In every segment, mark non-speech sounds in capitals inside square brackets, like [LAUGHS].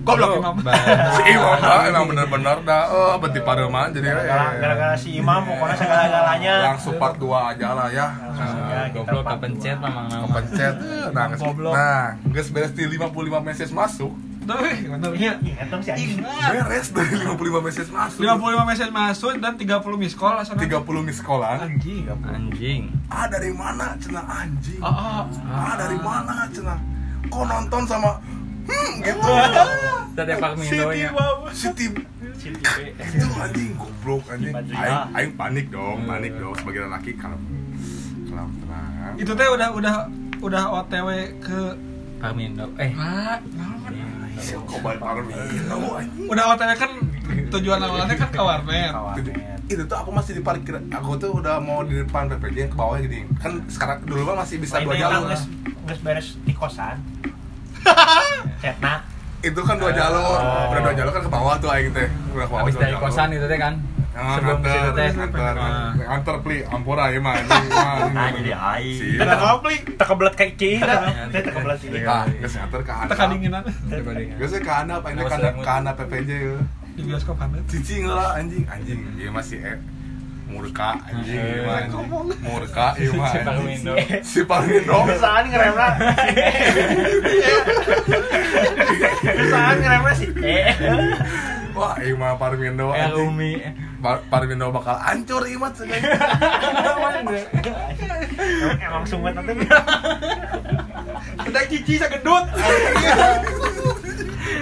Goblok Imam. si Imam dah emang bener-bener dah. Oh beti pareman jadi Gara-gara eh, gara-gara si Imam pokoknya segala-galanya. langsung part 2 aja lah ya. Nah, ya, Goblok. kepencet dua. memang nama. kepencet. Nah nah geus beres di 55 message masuk. Iya, beres dari 55 message masuk. 55 message masuk dan 30 miss call asal 30 miss callan. Anjing. Anjing. ah dari mana cenah anjing. Oh, oh. ah dari mana cenah kok nonton sama gitu Tadi Pak Mindonya. Siti Si Tipe. itu anjing goblok anjing aing ya. aing panik dong panik dong sebagai lelaki kalau kalau tenang Itu teh udah udah udah OTW ke Pak Mindo. Eh. Parmino anjing udah OTW kan tujuan awalnya kan ke warnet. itu, tuh aku masih di parkir aku tuh udah mau di depan PPJ yang ke bawah gini kan sekarang dulu mah masih bisa dua jalur kan geus beres di kosan. [LAUGHS] Cetna. itu kan dua jalur Oh. udah dua jalur kan ke bawah tuh aing teh udah ke bawah Habis dari jalur. kosan itu teh kan. Ah, Sebelum situ teh. nganter, Ah. nganter, nganter pli, ampura ya mah. ini mah, ini Nah, jadi aing. Si, Udah kopli, Teu kebelet kayak cing. Teu teu kebelet cing. ah, geus nganter ke handap. teka dinginan Geus ini Awas ke handap, lemut. ke handap PPJ di bioskop handap. Cicing lah anjing, anjing. Iya masih eh murka anjing, Eh, iya. Murka, iya mah. Si Pak anjing. Mindo. Si Parmindo. Kesalahan ngeremna. Kesalahan ngeremna sih. Eh. Wah, iya mah Parmindo Eh anjing. Umi. Par- Parmindo bakal hancur iya mah cenah. Emang sungut nanti. Udah cici sagedut. [LAUGHS]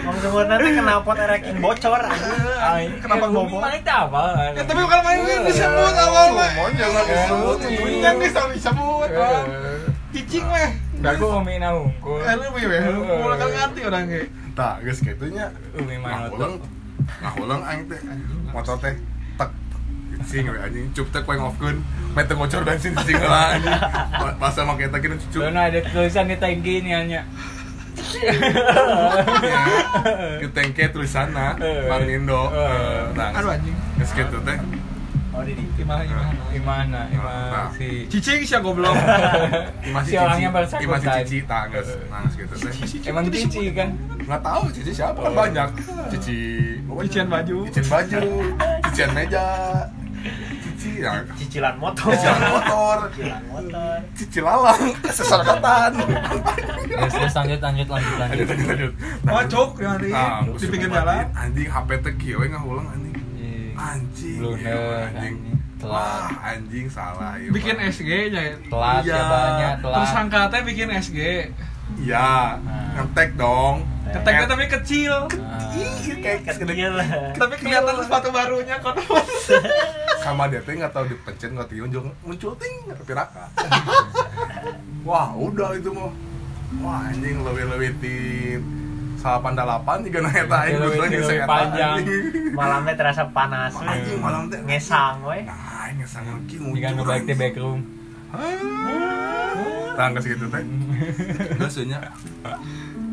Emang sungut nanti pot ranking bocor. Kenapa Eh, Umi bobo? mana apa? Ya tapi bukan main ini disebut awal mah. Jangan disebut Eh, itu. Yang disebut disebut. Eh. Cicing meh. Dagu Umi na hungkul. Eh lu meh, mulai kan ngerti orang ge. Tah, geus kitu nya. Umi mana Ngahulang, ngahulang aing teh. Motor teh tek cing we anjing cup teh koeng offkeun. Main teu ngocor bensin cing lah anjing. [LAUGHS] Bahasa make teh kieu cup. Karena ada tulisan di tangki ini hanya. [LAUGHS] Ke tengke tulisanna Eh. Parmindo. Eh. Nah, Aduh anjing. geus kitu teh. Oh, di Gimana gimana? Gimana? Nah. Gimana si Cicing sih goblok. Masih Si orangnya cici, bersangkutan. masih cici. Nah, geus kitu teh. Emang cici kan? Nggak tahu cici siapa kan banyak. Cici Cician baju. Cicin baju, cician meja, [LAUGHS] cici ya, cicilan motor. cicilan motor, Cicilan motor. cici lalang, sesodotan. Terus terus lanjut lanjut lanjut Lanjut, lanjut. lanjut, lanjut. Oh, cuk, di? Nah, pinggir jalan. Anjing HP teh kieu we ngahulang anjing. Anjing. Blunder, iya, anjing. Telat. Wah, anjing salah iya. Bikin. SG nya. Telat Iya. ya banyak telat. Tersangka teh bikin SG. Iya, Nah. ngetek dong. Keteknya tapi kecil. Ah. Ih, kayak Kecil. Tapi kelihatan sepatu barunya kok. [LAUGHS] sama dia teh nggak tahu dipencet nggak diunjuk muncul ting tapi raka [LAUGHS] wah udah itu mah wah anjing lebih lebih tim salapan delapan juga aing Lebih- beneran lebih geus eta, panjang. Malamnya terasa panas. anjing malam teh Ngesang we. nah sangat lagi Jika ngebalik di back room. tangga segitu teh [LAUGHS] biasanya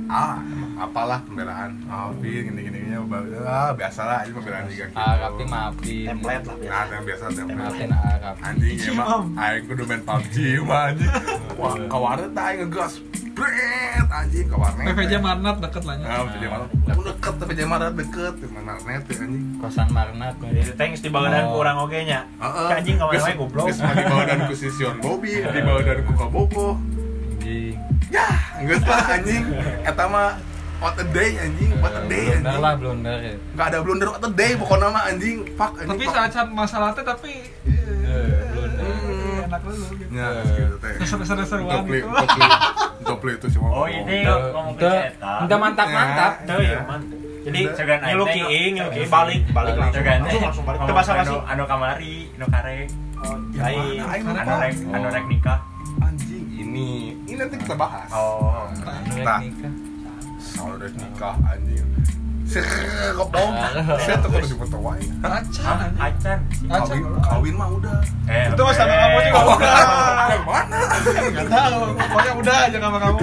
ah apalah pembelaan Alvin gini gini gini ah biasa lah ini pembelaan juga gitu Ah, tapi maafin. Template lah. nah yang biasa template Maafin Arab. anjing ya mah aing kudu main PUBG mah anjing wah ka warnet tah aing ngegas bret anjing ka warnet PVJ Marnat deket lah nya. nah PVJ Marnat Aku deket PVJ Marnat deket mana net ya, anjing Kosan Marnat. Jadi thanks di bawadan Oh. kurang oge nya. Heeh. Anjing ka mana Geus- we goblok. mah dibawa dan ku si Sion Bobby dibawa dan ku ka Bobo Anjing. ya geus lah anjing eta mah what a day anjing what a day Blunder anjing lah blunder. ya. Gak ada blunder what a day pokoknya mah anjing fuck anjing Tapi fuck. saat saat masalah teh tapi Eh, blunder. eh, enak dulu gitu. ya gitu teh Seru-seruan gitu. Jopli itu sih Oh, ini ke ente mantap-mantap. Tuh ya, man. Jadi Udah. nyeluki ing, nyeluki balik, balik langsung. Langsung langsung balik. Teu basa-basi. anu kamari anu kareng Oh, Aing, aing. aing anu lupa. rek anu rek nikah anjing ini ini nanti kita bahas oh Nah. nikah. soal udah nikah anjing saya kebom saya tuh kudu dipoto wae Acan. acan kawin kawin mah udah eh Itu mah sama kamu juga Oh, udah. yang mana Enggak tahu. Pokoknya udah aja sama kamu.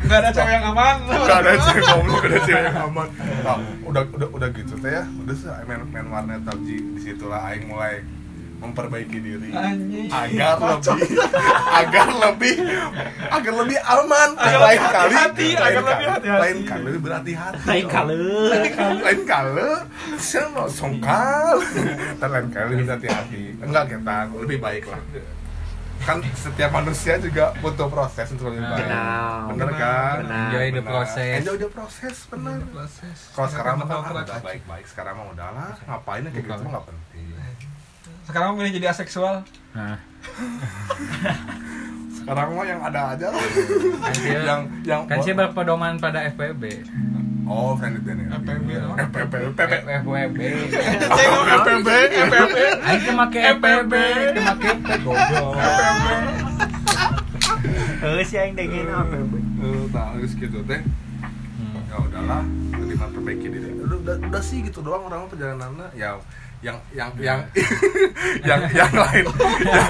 Enggak ada cewek yang aman. Gak ada cewek goblok, gak ada cewek yang aman. Nah, udah udah udah gitu teh ya. Udah sih main main warnet PUBG di situlah aing mulai memperbaiki diri. Anjing. agar lebih agar lebih agar lebih aman. Agar lain lebih kali hati-hati, lain agar lebih kali lain kali lebih berhati-hati. Lain kali. lain kali. Saya mau songkal. Dan lain kali lebih hati-hati. Enggak kita lebih baik lah. Kan setiap manusia juga butuh proses untuk lebih baik. Benar. bener kan? Benar. Enjoy the Benar. process. enjoy the process Proses. kalau sekarang mah baik-baik sekarang mah udahlah ngapain ya kayak gitu mah nggak penting Sekarang milih jadi aseksual. Nah, sekarang mah yang ada aja lah kan sih yang yang kan sih berpedoman pada FPB. oh friendly benefit FPB, no? FPB FPB FWB. FPB FPB Aing teh make FPB, teu make P goblok. Eh si aing dengin apa? Eh, nah terus gitu teh Hmm. ya udahlah lebih memperbaiki diri udah, udah, udah sih gitu doang orang perjalanannya ya yang yang yang [LAUGHS] yang yang lain yang,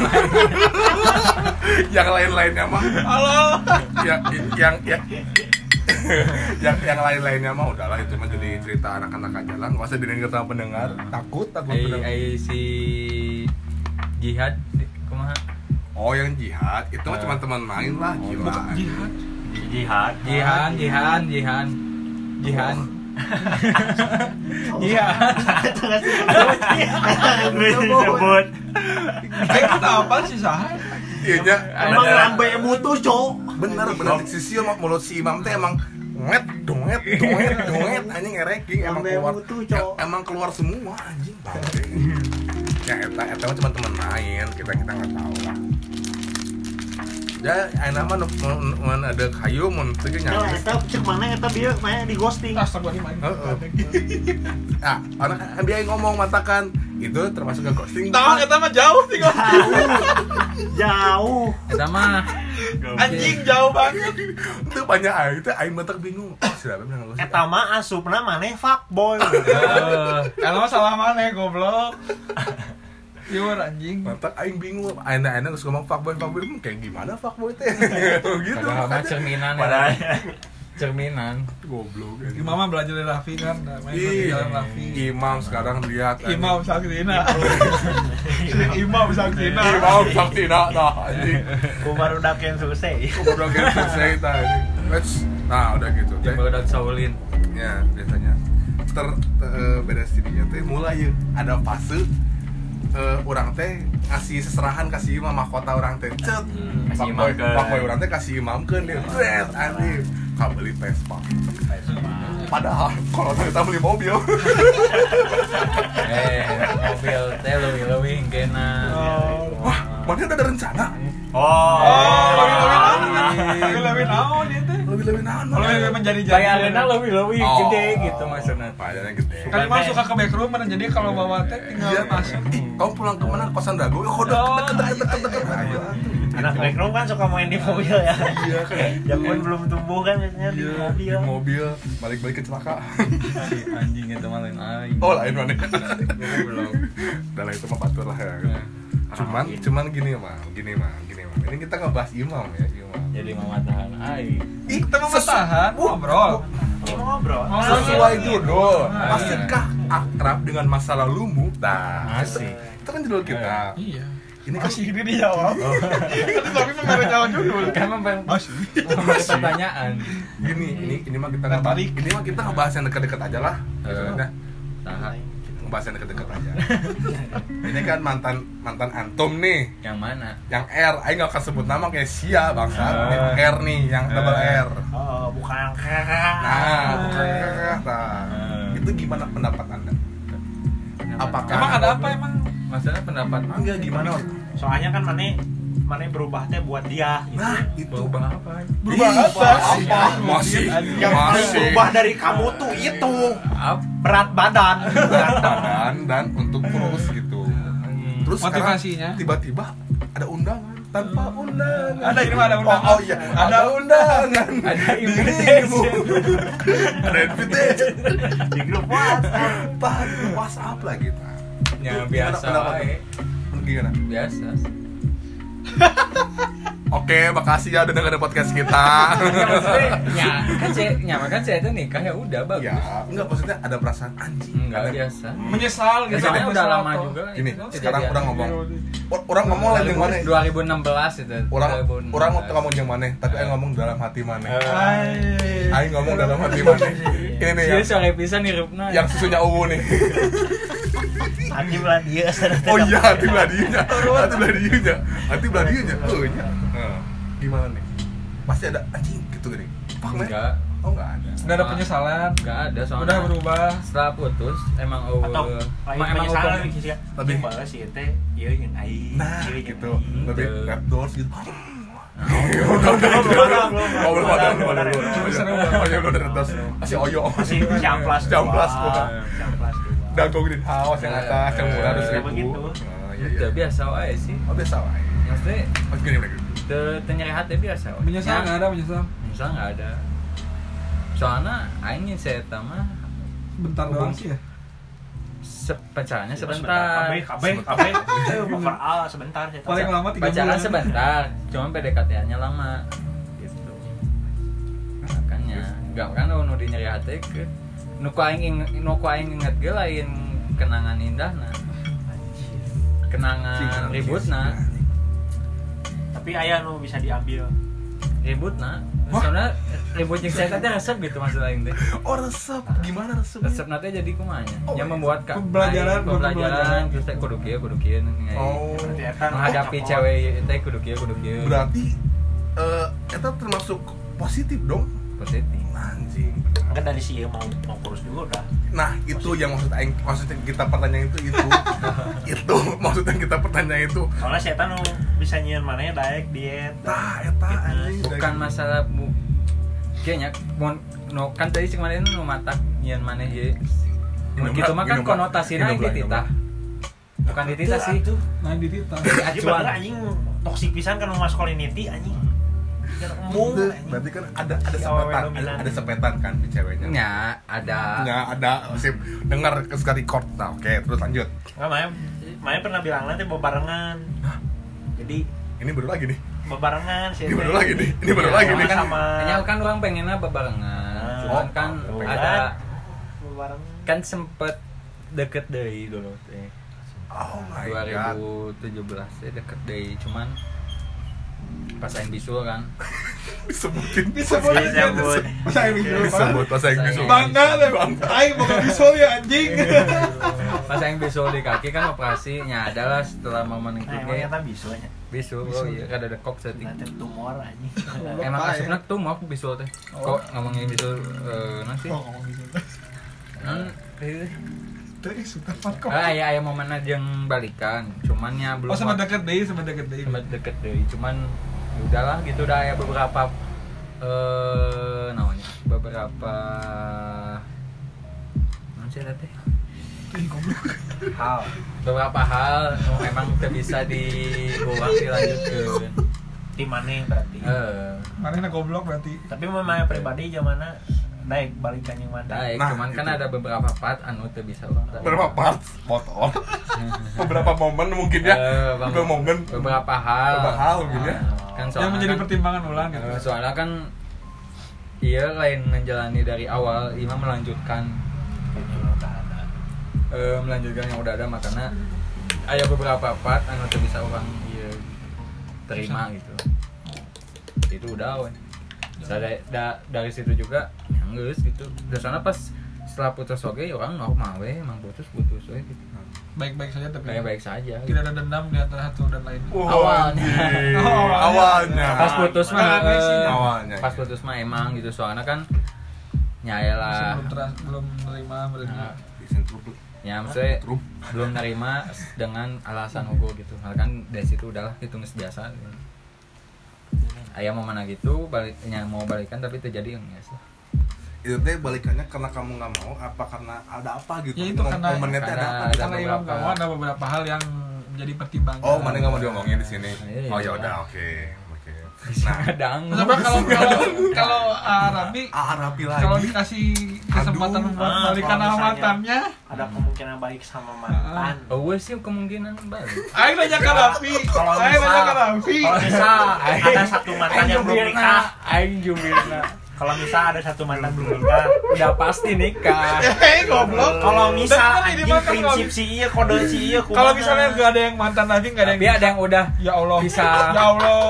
yang lain lainnya mah Halo. yang yang yang yang yang lain lainnya mah udahlah itu mah jadi cerita anak-anak aja lah nggak usah didengar sama pendengar takut takut Ai pendengar ai si jihad kumaha? oh yang jihad itu mah Eh. cuma teman main lah gila Jihad. Jihad. Jihan, jihan, jihan. Jihan. Jihan. Disebut. Eh, kita apa sih sah? iya Emang lambe mutu, Cok. bener bener si sio mah mulut si imam teh emang nget donget donget donget anjing ngereking emang Sampai keluar emang keluar semua anjing bangke ya eta eta mah cuma teman main kita kita nggak tahu lah ya enak mah mun ada kayu mun teu ge Ya, nyampe eta cek mana eta bieu mah di ghosting. Astagfirullahaladzim. Heeh. [LAUGHS] ah kan dia ngomong matakan itu termasuk ke ghosting Tahu kita mah jauh tinggal. Jauh. Eta mah Anjing jauh banget. itu banyak aing teh aing mah bingung siapa yang ghosting Eta mah asupna maneh fuckboy. Kalau salah mana goblok. Iwar anjing. Mantap, aing bingung. Aina aina geus ngomong fuckboy fuckboy hmm, kayak gimana fuckboy teh? [LAUGHS] gitu. padahal mah makanya. cerminan ya. Padahal Cerminan. goblok. Mama belajar dari Raffi kan, nah, main di jalan Raffi. Imam sekarang lihat. Imam Saktina. [LAUGHS] Imam Saktina. Imam Saktina dah anjing. Kumar udah yang susah. Udah gitu selesai anjing. Let's nah udah gitu teh. Barudak Shaolin. Ya, biasanya ter, ter beres tidinya teh mulai ya ada fase eh, orang teh ngasih seserahan kasih imam mahkota orang teh cet imamkeun. fuckboy orang teh kasih imamkeun dia cet anjing ka beli Vespa padahal kalau kita beli mobil Eh, mobil teh leuwih-leuwih engkena. wah mana udah ada rencana Oh. Oh, lebih-lebih naon. Lebih-lebih naon itu. Lebih lebih naon Kalau lebih menjadi jadi. Bayaranna leuwih-leuwih Oh. gede gitu maksudnya. bayarannya gede Kan emang suka ke backroom mana jadi kalau bawa teh tinggal Iya, masuk. Ih, kamu pulang ke mana kosan? Oh, udah Oh, deket deket deket deket deket. Ayo, Anak backroom kan suka main di mobil ya. Iya kan. [LAUGHS] Zaman belum tumbuh kan biasanya di Iya, mobil. di mobil balik-balik kecelakaan. Si anjing itu mah lain aing. Oh lain mana? Goblok. Udah lah itu mah lah ya. Nah. Cuman cuman gini mah, gini mah, gini mah. Ini kita ngebahas imam ya, imam. Jadi mematahan aing. Ih, Kita mau bertahan, ngobrol. Ngobrol. Sesuai judul. Ah. Masihkah akrab dengan masa lalumu? Nah, Asik. itu kan judul kita. Iya. Ini kan Masih ini dijawab. Tapi mah nggak jawab judul. Kan memang Masih. pertanyaan. gini, ini ini mah kita Nggak ngebahas, tarik. ini mah kita ngebahas yang dekat-dekat aja lah. Eh. Yang deket-deket aja [LAUGHS] ini kan mantan mantan antum nih Yang mana? yang R, Aing gak akan sebut nama kayak Sia bangsa Eh. R nih, yang double Eh. R Oh, bukan. Nah, bukan nah. Eh. itu gimana pendapat anda? Apakah- Emang ada apa emang? Maksudnya pendapat Enggak gimana? Soalnya kan mana mana berubah teh buat dia. gitu. Nah, itu berubah apa? Berubah Ih, apa? Masih, masih, Yang masih. berubah dari kamu tuh itu Apa? berat badan. Berat badan dan untuk terus gitu. Terus Motivasinya? tiba-tiba ada undangan tanpa undangan. Ada, ini mah ada undangan. Oh, oh iya, ada undangan. [LAUGHS] Ada invitation. [LAUGHS] ada invitation. Di grup WhatsApp. WhatsApp lagi, Pak. Ya Gimana biasa wae. lu? Gimana? Biasa. [LAUGHS] Oke, makasih ya udah dengerin podcast kita. Ya, ya kan saya [LAUGHS] nyaman kan saya itu nikah ya udah bagus ya, enggak maksudnya ada perasaan anjing. enggak Ada- biasa Menyesal Ya, gitu. soalnya udah lama juga Gini, itu sekarang kejadian. orang ngomong. Or- Orang ngomong lagi mana? 2016 itu Orang 2016. orang mau ngomong yang mana, tapi aing ngomong dalam hati mana. Hai. Aing ngomong dalam hati mana. Ini nih Iya, yang, sore pisan hirupna. yang susunya ungu nih. [LAUGHS] Hati belah dia Oh iya, hati belah dieunya. Hati belah dieunya. Hati belah dieunya. Oh iya. Nah, Gimana nih? Pasti ada anjing gitu gini. Fuck, man. enggak Oh enggak ada. Nggak ada penyesalan. enggak ada soalnya Udah berubah. setelah putus emang oh atau emang penyesalan gitu sih Lebih- lebih balas sih teh iya yang aing Nah, ieu yang gitu. aing. Lebih Gitu. red doors gitu. Oh, Oh, iya. Oh, iya. Masih oyo. masih camplas Camplas, camplas dua. Dago greenhouse yang atas, yang murah ratus ribu. Begitu. Oh, iya, Itu iya. biasa wae sih Oh, biasa wae. maksudnya Oh, gini, gini. te te nyeri hati biasa wae. Menyesal Ya, nggak ada menyesal. menyesal nggak ada soalnya aing nyin saya mah Bentar doang sih ya. pacarannya Ya, sebentar Kabeh, kabeh, kabeh. Eh, overall sebentar. Paling lama tiga pacaran bulan. sebentar cuma PDKT-nya lama gitu makanya nggak kan nu di nyeri hati ke nu ku aing ing- nu ku aing inget ge lain kenangan indah nah kenangan ribut nah Tapi aya nu bisa diambil. ribut nah soalnya ribut yang saya tadi resep gitu maksud aing teh Oh, resep. Gimana resep? resep nanti jadi kumanya Oh, yang membuat kak Pembelajaran, pembelajaran terus teh kudu kieu kudu kieu. Oh. Menghadapi cewek teh kudu kieu kudu kieu Berarti eh itu termasuk positif dong. Positif Anjing. Kan dari si mau mau kurus juga udah. Nah, itu yang maksud aing maksudnya kita pertanyaan itu itu. [LAUGHS] itu maksudnya kita pertanyaan itu. Soalnya saya nu bisa nyian mana ya daek diet. Tah, eta Fitness. anjing. bukan masalah bu kayaknya mau no kan tadi sih kemarin nu matak nyian maneh ye Minum, gitu mah kan konotasinya minum, yang dititah bukan dititah sih Nah, di Tita. jadi Jadi acuan bener anjing toksik pisan kan masculinity anjing. Jangan embung. Anjing. berarti kan ada ada Si awewe sepetan, ada, ada sepetan kan di ceweknya. ya ada Ya, ada sip dengar sekali record. Nah, oke, terus lanjut. Enggak Maya, Maya pernah bilang nanti bebarengan. Jadi Ini baru lagi nih. bebarengan sih. Ini baru lagi nih. Ini baru Ya, lagi nih. kan, Sama- kayaknya kan orang pengennya bebarengan Ah, cuman oh, kan oh, ada bebarengan. kan sempet deket deh dulu teh Oh my god. 2017 teh deket deh cuman pas aing bisul kan [LAUGHS] Disebutin. Disebut. Disebut. Bisul, Pak? Disebut pas aing bisul. Bangga deh, Aing bakal bisul ya anjing. pas aing bisul di kaki kan operasi nya adalah setelah momen itu Nah, emang ge ternyata bisunya. bisul oh iya kada ada kok Nanti tumor anjing. emang asupna ya? tuh mau bisul teh kok ngomongin bisul eh nanti Oh, ngomong bisul. Eh, sudah kok. ah ya aya momen yang balikan cuman ya belum Oh, sama deket deh, sama deket deh. sempat deket deh cuman ya udahlah gitu udah ya beberapa eh namanya beberapa non sih teh. Hal. beberapa hal memang tidak bisa diulang dilanjutkan Di mana berarti? eh Mana yang goblok berarti? Tapi memang pribadi zamana naik balikan yang mana? baik Nah, cuman kan itu. ada beberapa part anu teu bisa ulang Berapa part motor? [LAUGHS] Beberapa momen mungkin ya. Eh, Beberapa momen. beberapa hal Beberapa hal mungkin ya. kan Yang soalnya menjadi kan, pertimbangan ulang gitu. eh, soalnya kan iya lain menjalani dari awal Ima melanjutkan eh, melanjutkan yang udah ada makanya ada beberapa part anu teu bisa orang iya terima gitu itu udah we. Dari, da- dari situ juga ya geus gitu dari sana pas setelah putus oke ya orang normal we emang putus putus we gitu Baik-baik saja tapi kayak baik saja gitu. tidak ada dendam di antara satu dan lain. Wah, Awalnya. Oh, [LAUGHS] awalnya. pas putus mah Nah, eh. Awalnya. pas putus mah emang gitu soalnya kan nyaya Masih lah belum teras, belum menerima berarti. Nah, ya maksudnya Truk. belum nerima dengan alasan hukum gitu Hal kan dari situ udahlah itu geus biasa ayah mau mana gitu baliknya mau balikan tapi terjadi enggak sih Itu teh balikannya karena kamu nggak mau apa karena ada apa gitu? Ya, itu karena- momennya teh ada karena apa? ada Karena Imam beberapa- gak mau ada beberapa hal yang menjadi pertimbangan. Oh, mana nggak mau diomongin di sini? Iya. Oh ya udah, oke, oke. Nah kadang Coba kalau kalau kalau ah, Raffi ah lagi. kalau dikasih kesempatan Aduh. buat Ah, balikan sama mantannya, ada kemungkinan baik sama mantan. Oh gue sih kemungkinan balik ayo nanya ke Raffi. Kalau Ayo nanya misal- ke Raffi. kalau misal ada satu mantan yang belum nikah. Aing jumirna kalau misal ada satu mantan belum nikah udah pasti nikah [LAUGHS] Eh, goblok. kalau misal ini anjing prinsip kalau- si iya kode si iya. Kalau misalnya nggak ada yang mantan Raffi, nggak ada yang ada yang udah Ya Allah. Bisa. [LAUGHS] Ya Allah.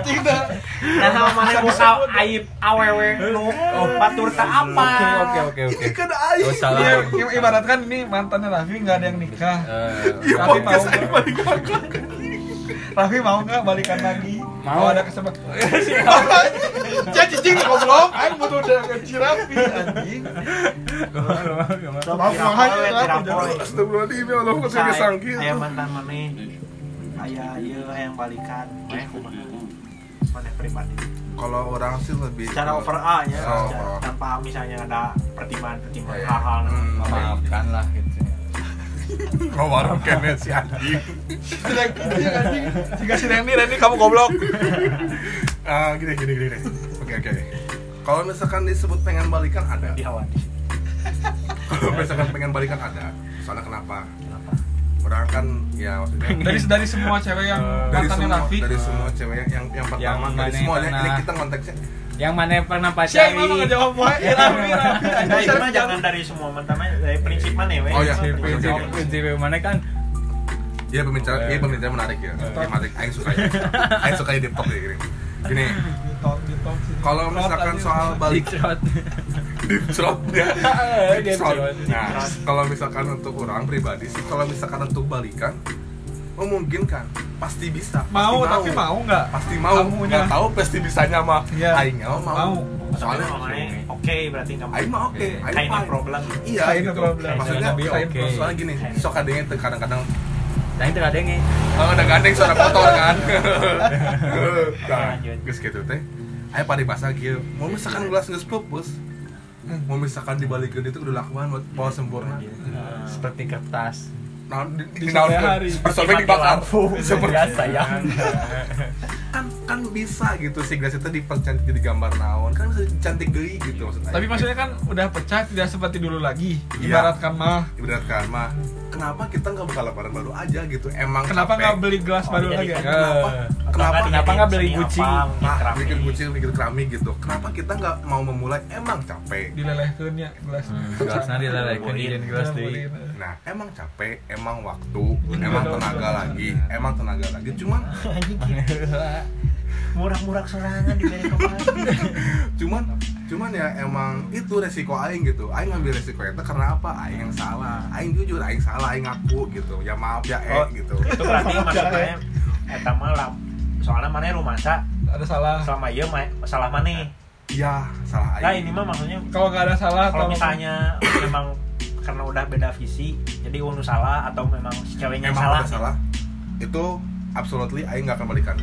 Cing dah. nah mana buka aib awewe nu batur ke apa oke oke oke oke kan oh salah Iya, i- ibaratkan ini mantannya Raffi nggak ada yang nikah. Eh, Raffi mau lagi Raffi mau nggak balikan lagi? Mau. Kalau ada kesempatan. [LAUGHS] Jadi cing goblok. Aing butuh udah si Raffi anjing. Maaf, maaf, poe. Astagfirullahaladzim ya Allah kok saya Saya kesangkit aya mantan mana aya ieu yang balikan meh kumaha mana pribadi kalau orang sih lebih secara overall ya Oh, oh. tanpa misalnya ada pertimbangan-pertimbangan Iya. hal-hal Hmm. memaafkan lah gitu Ngomong kene si anjing Si Randy anjing. Jika si Randy, Randy kamu goblok. Ah, gini gini gini. Oke oke. Kalau misalkan disebut pengen balikan ada. di hawa Kalau misalkan pengen balikan ada. Soalnya kenapa? Orang kan ya maksudnya Dari dari semua cewek yang dari mantannya semua Raffi. dari semua cewek yang yang, yang pertama Yang dari semuanya ini kita konteksnya yang mana pernah Siapa emang pacari ngejawab? Ya Raffi, [LAUGHS] Raffi. Nah, anjing. itu mah jangan dari semua mah, dari prinsip mana ya? Oh, iya. Prinsip. Prinsip mana kan Iya pembicaraan, iya pembicaraan menarik ya. Yang menarik, Aing suka ya. Aing suka ya deep talk ya gini. Gini, Di di kalau misalkan soal balik deep throat ya. Throat. Nah, kalau misalkan untuk orang pribadi sih, kalau misalkan untuk balikan, memungkinkan, pasti bisa. pasti Mau, tapi mau nggak? Pasti mau. Kamunya. Nggak tahu pasti bisanya mah. Iya. Aing mau. Mau. Soalnya oke, berarti nggak Aing mah oke. Aing Kayak fine. problem. Iya, Kayak gitu. problem. Maksudnya oke. Soalnya gini, sok ada yang kadang-kadang nah itu ada yang Oh, ada gandeng suara [LAUGHS] motor kan. [LAUGHS] nah, Lanjut. geus gitu teh. Aya paribasa kieu. Mau misalkan gelas geus pupus. Mau misalkan dibalikeun itu udah lakuan buat bawa sempurna. seperti kertas Nah, di, di, Di di sore hari. Persobek dibakar. Seperti ya sayang kan kan bisa gitu si gelas itu dipercantik jadi gambar naon kan bisa cantik deui gitu maksudnya. Tapi maksudnya kan udah pecah tidak seperti dulu lagi. Iya. Ibaratkan mah. ibaratkan mah kenapa kita nggak buka lembaran baru aja gitu emang Kenapa nggak beli gelas Oh, baru lagi? ya? kenapa kenapa nggak kenapa nggak beli Nah, keramik. bikin kucing, bikin keramik gitu. Kenapa kita nggak mau memulai? Emang capek. Dilelehkeun ya gelas. gelasnya dilelehkan di gelas Nah, emang capek, emang waktu, emang tenaga lagi, emang tenaga lagi. Cuman, [LAUGHS] gitu. Murah-murah sorangan di [LAUGHS] cuman, cuman ya emang itu resiko aing gitu. Aing ngambil resiko itu karena apa? Aing yang salah. Aing jujur, aing salah, aing ngaku gitu. Ya maaf ya, eh Oh. gitu. Itu berarti [LAUGHS] maksudnya eta mah lam. Soalnya mana rumasa Ada salah. selama ieu mah salah mana? Iya, salah Nah, aing. ini mah maksudnya Kalau nggak ada salah kalau atau misalnya memang karena udah beda visi jadi unu salah atau memang si ceweknya yang emang salah salah. Itu absolutely aing nggak akan balikan.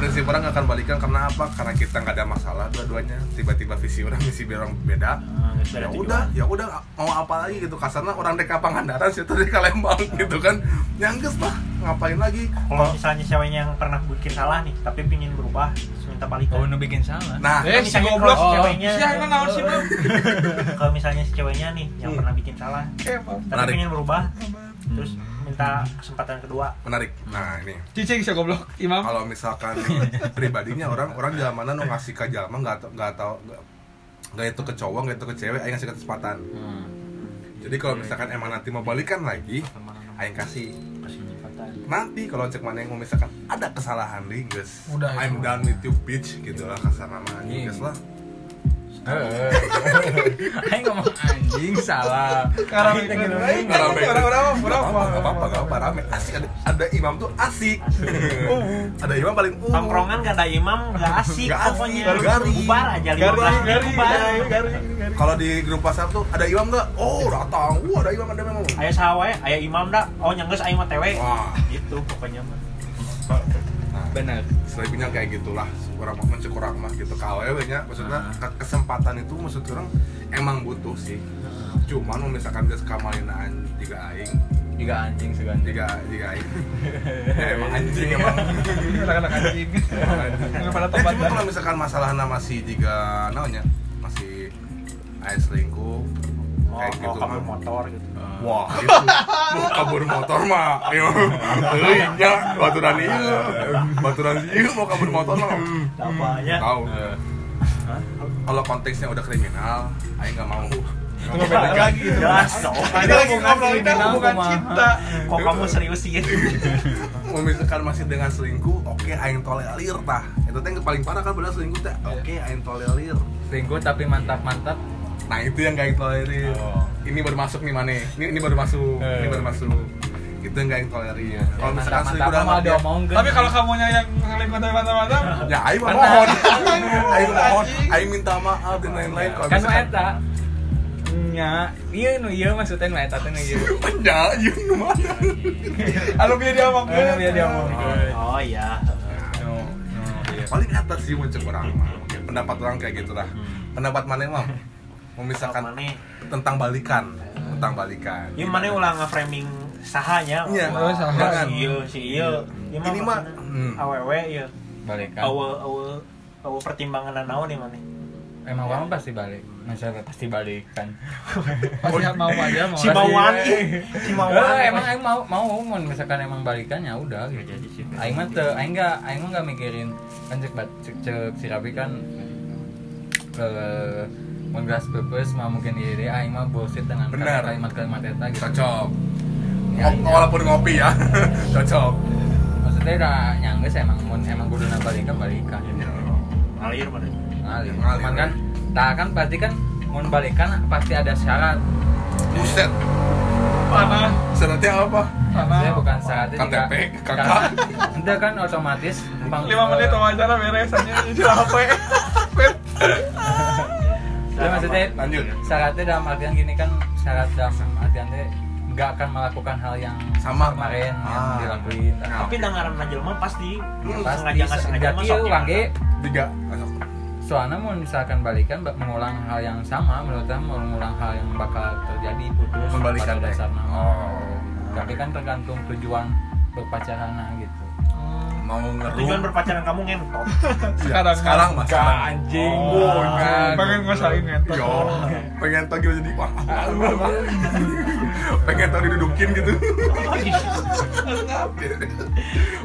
Prinsip orang nggak akan balikan karena apa? Karena kita nggak ada masalah dua-duanya. Tiba-tiba visi orang misi orang beda. Beda Ya udah, ya udah mau apa lagi gitu. Kasarnya orang deka Pangandaran situ di Kalembang gitu kan. Nyangges lah, ngapain lagi? kalau misalnya ceweknya yang pernah bikin salah nih tapi pingin berubah minta balikan oh nu bikin salah Nah, Eh, si misalnya goblok. kalau si Oh. ceweknya Si Aina naon sih, Bang? kalau misalnya si ceweknya nih yang Hmm. pernah bikin salah Emang. tapi pengen berubah terus minta kesempatan kedua menarik. Nah, ini Cicing si goblok. Imam. kalau misalkan [LAUGHS] pribadinya orang orang zaman mana nu ngasih ke jalma nggak tau nggak tahu nggak itu ke cowok nggak itu ke cewek aing ngasih kesempatan jadi kalau misalkan emang nanti mau balikan lagi aing kasih nanti kalau cek mana yang mau misalkan ada kesalahan nih guys Udah, I'm done with you bitch gitu lah kasar nama anjing Iya. guys lah [LAUGHS] Aing ngomong anjing salah. Karena ngomong, Rame. Orang-orang Gak apa-apa, gak apa-apa, gak apa rame. Asik ada, ada imam tuh asik. [LAUGHS] Ada imam paling uh. tongkrongan gak ada imam gak asik Gak asik, pokoknya. garing. bubar aja bubar garing, garing, garing. kalau di grup WhatsApp tuh ada imam gak? oh datang, uh ada imam ada imam. Ayah sawe ayah imam dah. Oh nyangges ayah mah tewe wah. Gitu pokoknya mah nah, benar. Selebihnya kayak gitulah. Orang mah orang mah gitu. KWW nya maksudnya Ah. ke- kesempatan itu maksud orang emang butuh sih. Cuman mau misalkan geus kamalinaan juga aing. Jika anjing segan. jika jika aing. Ya, [LAUGHS] emang anjing emang. [LAUGHS] Anak-anak [LAUGHS] anjing. Emang pada Eh, tobat cuma kalau misalkan masalahnya masih jika namanya masih air selingkuh mau kayak mau gitu mah. motor gitu Wah, itu mau [LAUGHS] kabur motor mah. Ayo. Euy, nya baturan ieu. Baturan ieu mau kabur motor mah. apanya Tahu. Eh, Kalau konteksnya udah kriminal, aing nggak mau. itu mah beda lagi itu jelas dong kita lagi kriminal, hubungan kumaha. cinta kok kamu seriusin [LAUGHS] Mau misalkan masih dengan selingkuh, oke aing tolerir tah. Itu teh yang paling parah kan bener selingkuh teh. Oke aing tolerir. Selingkuh tapi mantap-mantap. Nah, itu yang gak aing tolerir. Oh. Ini baru masuk nih mana? Ini ini baru masuk. Ini Eh. baru masuk. Itu yang gak aing tolerir. Kalau misalkan selingkuh mantap-mantap dalam tapi kalau kamunya yang selingkuh dari mantap-mantap Ya, aing mah Pernah. mohon. Aing mohon, aing minta maaf dan lain-lain kalau kan eta nya iya nu iya maksudnya nu eta teh nu iya [LAUGHS] Ya, iya nu mah. alo biar dia ngomong Eh, biar dia ngomong. oh iya nu nu iya Paling atas sih muncul orang. Pendapat orang kayak gitu lah. Pendapat mana mah? [LAUGHS] Memisahkan mana tentang balikan, tentang balikan. ini mana ulah nge-framing sahanya? Iya, Oh, saha. jangan. si iya si iya Ini mah, maksudna hmm. awewe iya. Balikan. Awe awe awe pertimbangan naon nih mana emang kamu pasti balik. Misalnya pasti balikan. [LAUGHS] Pasti mau aja mau. Si Mawan ih. Si Mawan. Eh, emang aing mau mau mau. Misalkan emang balikan ya udah gitu. Aing mah teu aing enggak aing mah enggak mikirin kan cek, cek si Rabi kan eh mun gas pepes mah mungkin iya deh aing mah bullshit dengan Benar. kalimat-kalimat eta gitu Cocok. Ya, Ngop- ya. Walaupun ngopi ya. [LAUGHS] Cocok. maksudnya udah nyangges emang mun emang kuduna balikan balikan ngalir mana ngalir Ngalir. cuman kan tak kan pasti kan mun balikan pasti ada syarat Buset. tanah Syaratnya apa? Tanah bukan syaratnya KTP, kakak. Ente kan otomatis bang, lima menit wawancara beres aja itu HP [LAUGHS] Ya, maksudnya Lanjut. syaratnya dalam artian gini kan syarat dalam artian teh nggak akan melakukan hal yang Sama. kemarin yang Ah. dilakuin. tapi dengaran jelema pasti pasti sengaja nggak sengaja Tiga. Masuk. soalnya mau misalkan balikan mengulang hal yang sama menurut saya mengulang hal yang bakal terjadi putus Membalikan pada dasarnya Oh. tapi kan tergantung tujuan berpacaran gitu Mau tujuan ngerum. berpacaran kamu ngentot [LAUGHS] sekarang Sekarang mas. Anjing Oh, Bukan. pengen ngosain ngentot Yo, pengen tau gitu jadi wah. pengen tau didudukin gitu.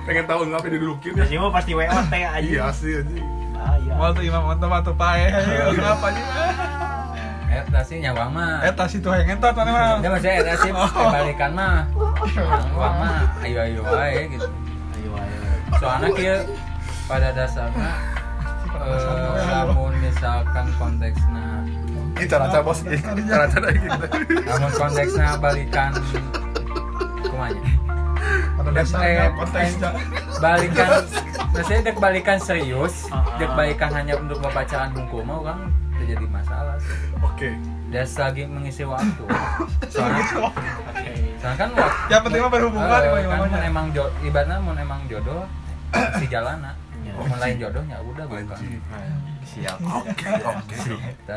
pengen tahu ngapa didudukin ya. Jadi mah pasti WOT aja. Iya sih aja. Iya. mau tuh imam untuk batu pae [LAUGHS] apa aja Eta sih nyawang mah eta sih tuh yang ngentot mana mah Ya maksudnya eta sih kebalikan mah Nyawang mah ayo ayo aja gitu Ayo ayo. Soalnya kia pada dasarnya eh, Namun misalkan konteksnya Ini cara-cara bos, ini cara-cara gitu. Namun konteksnya balikan Kumanya. Pada dasarnya eh, konteksnya. balikan maksudnya dek balikan serius Ah. dek balikan hanya untuk berpacaran bungku mau kan? Terjadi masalah Oke. dan lagi mengisi waktu. Soalnya soalnya kan waktu yang penting mah berhubungan Eh, kan emang jodoh ibaratnya mun emang jodoh [COUGHS] si jalana Iya. mun lain jodohnya udah bukan Anjing. Siap. Oke, oke.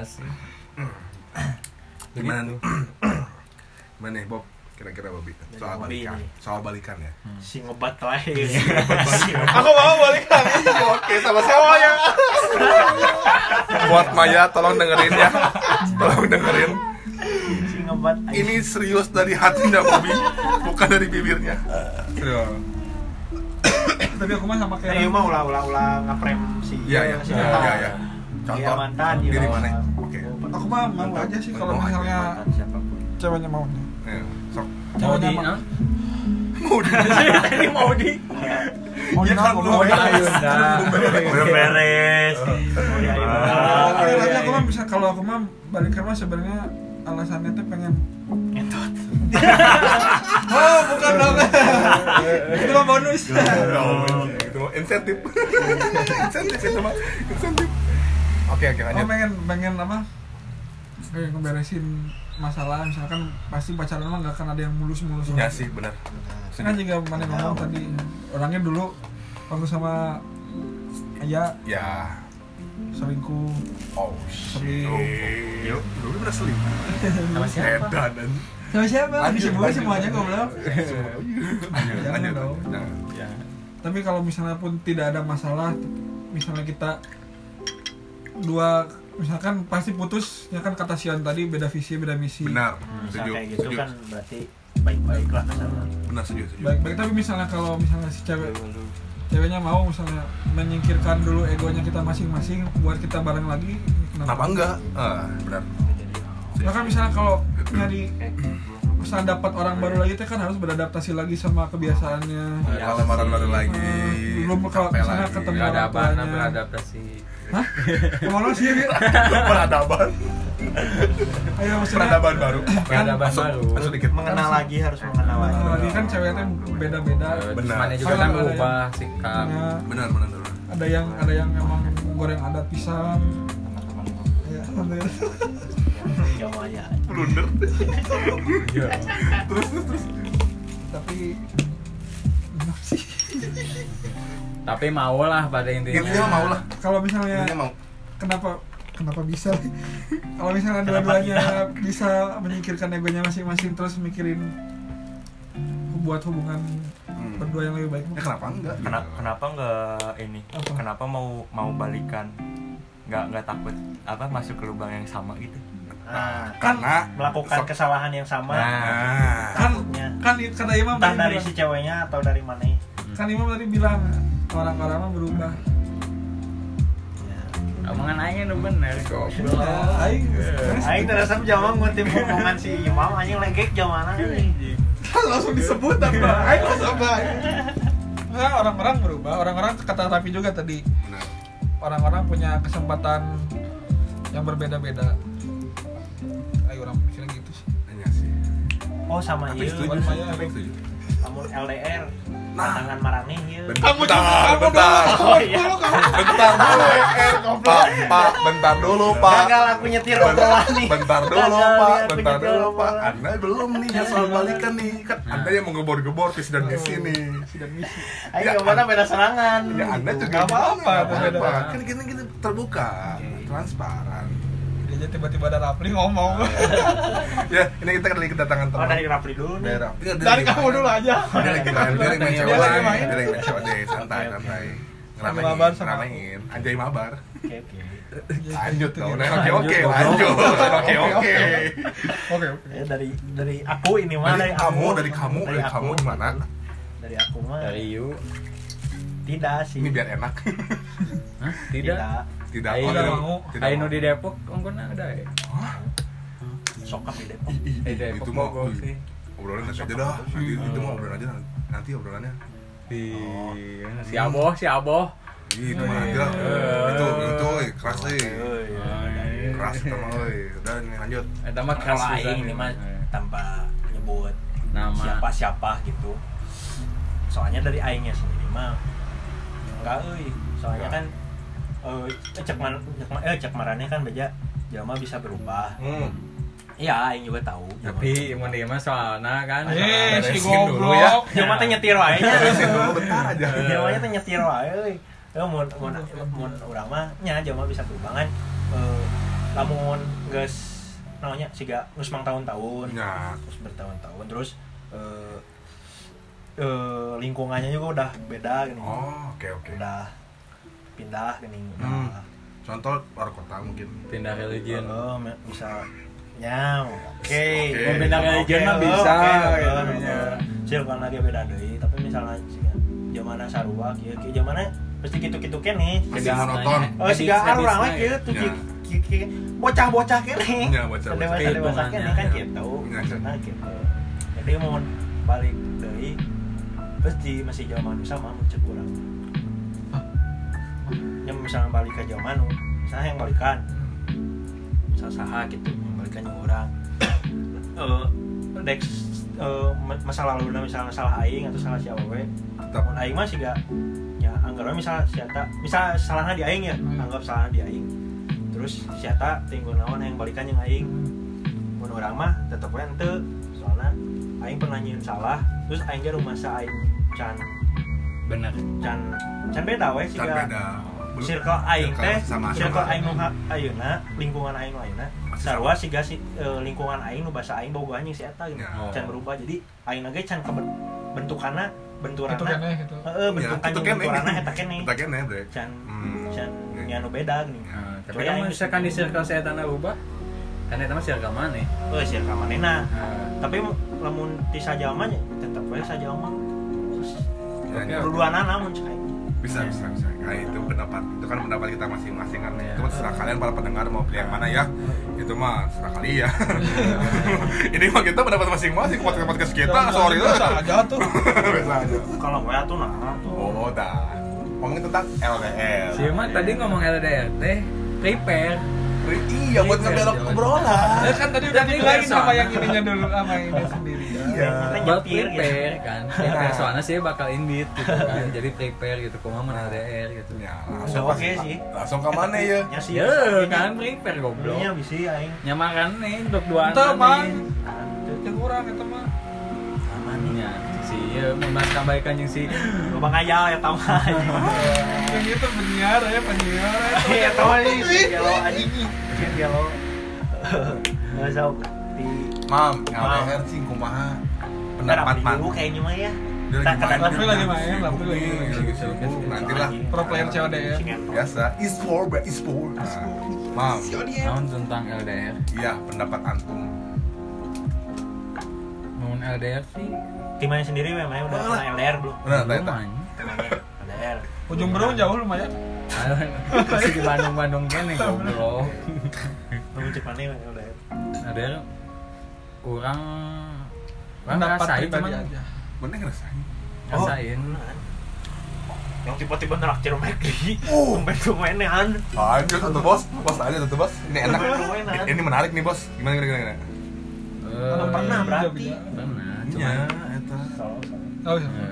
sih [COUGHS] Gimana? [COUGHS] Gimana nih, Bob? Kira-kira Bobby soal Bobby balikan. ini. Soal balikan ya. Si ngebat lain. [LAUGHS] aku mau balik lagi [LAUGHS] Oke, sama siapa ya? [LAUGHS] Buat Maya, tolong dengerin ya. Tolong dengerin. Si. Ini serius dari hatinya Bobby, bukan dari bibirnya. Serius. Tapi aku mah sama Nah, kayak iya mah ulah ulah ulah ngeframe si Iya, iya. Iya, iya, iya. Iya, Contoh mantan diri iya. mana? Oke. aku mah mau aja sih kalau Mau aja, misalnya Mantan siapa pun. ceweknya mau Ya, sok. mau di Ceweknya non Mau di [LAUGHS] tadi mau di mau Iya di kan, mau belum di Ayunda Belum beres. Iya, iya. Ah. Tapi tapi aku mah bisa kalau aku mah balikan mah sebenarnya alasannya tuh pengen. [LAUGHS] oh bukan dong. Itu mah bonus. Oh, itu mah insentif. [LAUGHS] insentif itu mah. Insentif. Oke, oke oh lanjut. pengen pengen apa? Kayak ngeberesin masalah. Misalkan pasti pacaran mah gak akan ada yang mulus-mulus. Iya sih, benar. kan juga mana ngomong tadi. Orangnya dulu waktu sama Ayah Ya, selingkuh. Oh shit. Yuk lu udah selip sama siapa? Edan. dan sama siapa? Lanjut, disebut lanjut. semuanya goblok. [LAUGHS] Jangan lanjut dong. jangan ya tapi kalau misalnya pun tidak ada masalah misalnya kita dua misalkan pasti putus ya kan kata Sian tadi beda visi beda misi. Benar. Setuju kayak gitu setuju. kan berarti baik-baik lah sama benar setuju setuju. Baik-baik tapi misalnya kalau misalnya si cewek ceweknya mau misalnya menyingkirkan dulu egonya kita masing-masing buat kita bareng lagi kenapa enggak? Ah benar ya kan misalnya kalau nyari misalnya dapat orang baru lagi itu kan harus beradaptasi lagi sama kebiasaannya kalau lamaran baru lagi Hmm, belum kalau misalnya lagi. ketemu ada orang apa beradaptasi Hah? Ke mana sih ya? [LAUGHS] peradaban Ayo maksudnya peradaban baru Peradaban Masuk- baru. masuk dikit mengenal lagi harus mengenal lagi Nah, lagi kan ceweknya beda-beda. Eh, Benar. Mana juga kan berubah sikap Ya, benar benar benar ada yang ada yang emang goreng adat pisang. Ya, [LAUGHS] alhamdulillah. Jawa ya blunder Tapi enak sih. tapi mau lah pada intinya intinya mau lah Kalau misalnya intinya mau kenapa kenapa bisa? Kalau misalnya Kenapa dua-duanya bisa menyingkirkan egonya masing-masing terus mikirin buat hubungan Hmm. berdua yang lebih baik. ya kenapa enggak Kena- kenapa nggak ini Apa? kenapa mau mau balikan nggak nggak takut apa masuk ke lubang yang sama gitu nah, karena melakukan sok- kesalahan yang sama nah Kan kan kata Imam entah tadi dari bilang- si ceweknya atau dari mana kan Imam tadi bilang orang-orang mah berubah. ya. omongan aing nu bener goblok Ya, aing Aing terasa jaman ngutim omongan si Imam anjing legek jamana langsung disebut apa? Aing langsung? Nah, orang-orang berubah. Orang-orang kata Raffi juga tadi. benar Orang-orang punya kesempatan yang berbeda-beda. Oh sama sih Maya. tapi setuju kamu LDR Nah. tangan marane ieu Kamu bentar kamu bentar. Oh iya. bentar dulu pak pak bentar dulu pak. Gagal aku nyetir obrolan nih bentar dulu pak. bentar dulu pak. Anda belum nih ya soal balikan nih. Kan anda yang mengebor-gebor visi dan misi nih. Ya, ke mana beda serangan. Ya anda juga Gak apa-apa, kan kita kita terbuka transparan Dia aja tiba-tiba ada Rafli ngomong. [LAUGHS] ya ini kita dari kedatangan Oh teman dari Rafli dulu Dia- dia Dari lagi kamu dulu aja. dia lagi main dia lagi main Dia cewek. lagi main. dia lagi main cewek. Deh santai santai. Lagi ngeramein mabar ngeramein anjay mabar. Oke oke. Lanjut dong. Oke oke lanjut. Oke oke. Oke, oke. Ya, dari dari aku ini mah. Dari kamu dari kamu dari kamu gimana? Dari aku mah. Dari you. Tidak sih. Ini biar enak. Hah? tidak tidak Ayo oh, tidak mau. tidak Ayo mau. di Depok ongkona ada ya. Sokap di Depok. Eh, Depok itu ih, sih. Obrolan nanti aja dah. Nanti itu mah obrolan aja nanti obrolannya. Di si Aboh si Aboh. Itu mah Eh. aja. itu itu eh, keras eh Euy. keras itu mah eh udah nih lanjut. Eta mah keras ini mah Eh, tanpa nyebut Nama. siapa siapa gitu. Soalnya dari aingnya sendiri mah enggak euy soalnya kan eh cek man cek, eh, cek marane kan beja jelema bisa berubah. Hmm. iya aing juga tahu. Tapi mau dia mah soalnya kan Eh, si dulu ya. goblok. jelema teh nyetir wae. [LAUGHS] Nya dulu bentar aja. [LAUGHS] Jelema teh nyetir wae. Euy Ya mun mun mun urang mah nya jelema bisa berubah kan. Eh lamun geus namanya siga geus mang tahun-tahun ya terus bertahun-tahun terus eh eh, lingkungannya juga udah beda gini oh oke oke. Udah pindah gini Hmm. udah contoh luar kota mungkin. Pindah religion. Oh, bisa. Ya oke. Oke. Mau pindah ke religion mah Oke, bisa, oke, gitu. oke. Cil kan lagi beda deui tapi misalnya siga zamana sarua kieu kieu. Zamana pasti kitu-kitu kene masih monoton oh siga we kieu tuh Ya. bocah-bocah kene Ya, bocah-bocah. dewasa kene kan ya. gitu Ya, ya. nah gitu jadi mau balik terus di masih zaman sama cek urang misalnya balik ke zaman misalnya yang balikan. Misal saha gitu yang balikan yang orang. [COUGHS] Eh dek ma- masa lalu misalnya salah aing atau salah si awewe tetap. Mun aing mah sih gak ya anggapnya misal siata misal salahnya di aing ya Hmm. anggap salahnya di aing. Terus siata tinggal lawan yang balikan yang aing. Mun orang mah tetep we henteu soalnya aing pernah salah terus aing ge rumah sa aing can bener. can can beda we sih beda circle aing teh circle aing nu ayeuna lingkungan aing nu ayeuna. Sarua siga si eh, lingkungan aing nu basa aing boga anjing si eta gitu. Ya. can berubah. Jadi aing ge can bentukanna itu keneh gitu heeh Ya, bentukan bentukanna eta keneh. Eta keneh, Bre. can Hmm. can Ya. nya nu beda gini. Nah, tapi kan aing misalkan di circle saya tanah ubah kan itu mah circle mana oh circle manehna nah, tapi lamun ti sajalma nya tetep we sajalma Ya, ya. perluanan namun cek bisa bisa bisa. Nah itu pendapat. Itu kan pendapat kita masing-masing kan. Iya. itu terserah kalian para pendengar mau pilih yang mana ya. Itu mah terserah kalian [LAUGHS] ini mah kita pendapat masing-masing podcast podcast kita. Sorry. lah biasa aja tuh. [LAUGHS] Biasa aja kalau we atuh nah tuh. Oh dah. Ngomongin tentang LDR si Eman tadi ngomong LDR teh prepare iya buat ngebelok obrolan. Ya kan tadi udah biasa. sama yang ininya dulu sama yang ini sendiri. Iya. Nanti buat gitu. prepare kan. Prepare soalnya sih bakal invite gitu kan. Jadi prepare gitu kumaha mun LDR gitu. Ya Langsung oke sih. langsung ke mana ya? Nya sih. Ya kan prepare goblok. Nya bisa aing. Nyamakan nih untuk dua Mang. Nah, yang kurang itu mah. Aman nya si ya membahas kebaikan yang si Lubang aja ya tahu yang itu penyiar ya penyiar. Ya tahu nih kalau anjing kalau nggak tahu di mam. LDR sih kumaha pendapat man kayaknya mah ya. Main. Tapi lagi main, tapi lagi main. lagi sibuk nanti lah Pro player CODR. biasa. E-sport bro. E-sport. Nah, mam naon tentang LDR iya pendapat antum. Namun LDR sih? Timnya sendiri memang udah pernah LDR belum? Benar tak lumayan LDR ujung berung jauh lumayan masih di Bandung Bandung kene goblok belum cek mana yang LDR LDR kurang kurang ngerasain cuman aja. Bener ngerasain? ngerasain. Yang tiba-tiba neraktir McD Oh. sampai tuh mainan lanjut tuh bos. Bos aja tuh bos. Ini enak. Ini menarik nih bos. Gimana gimana gimana Eh, Mana pernah berarti. pernah iya cuman eta. Oh iya.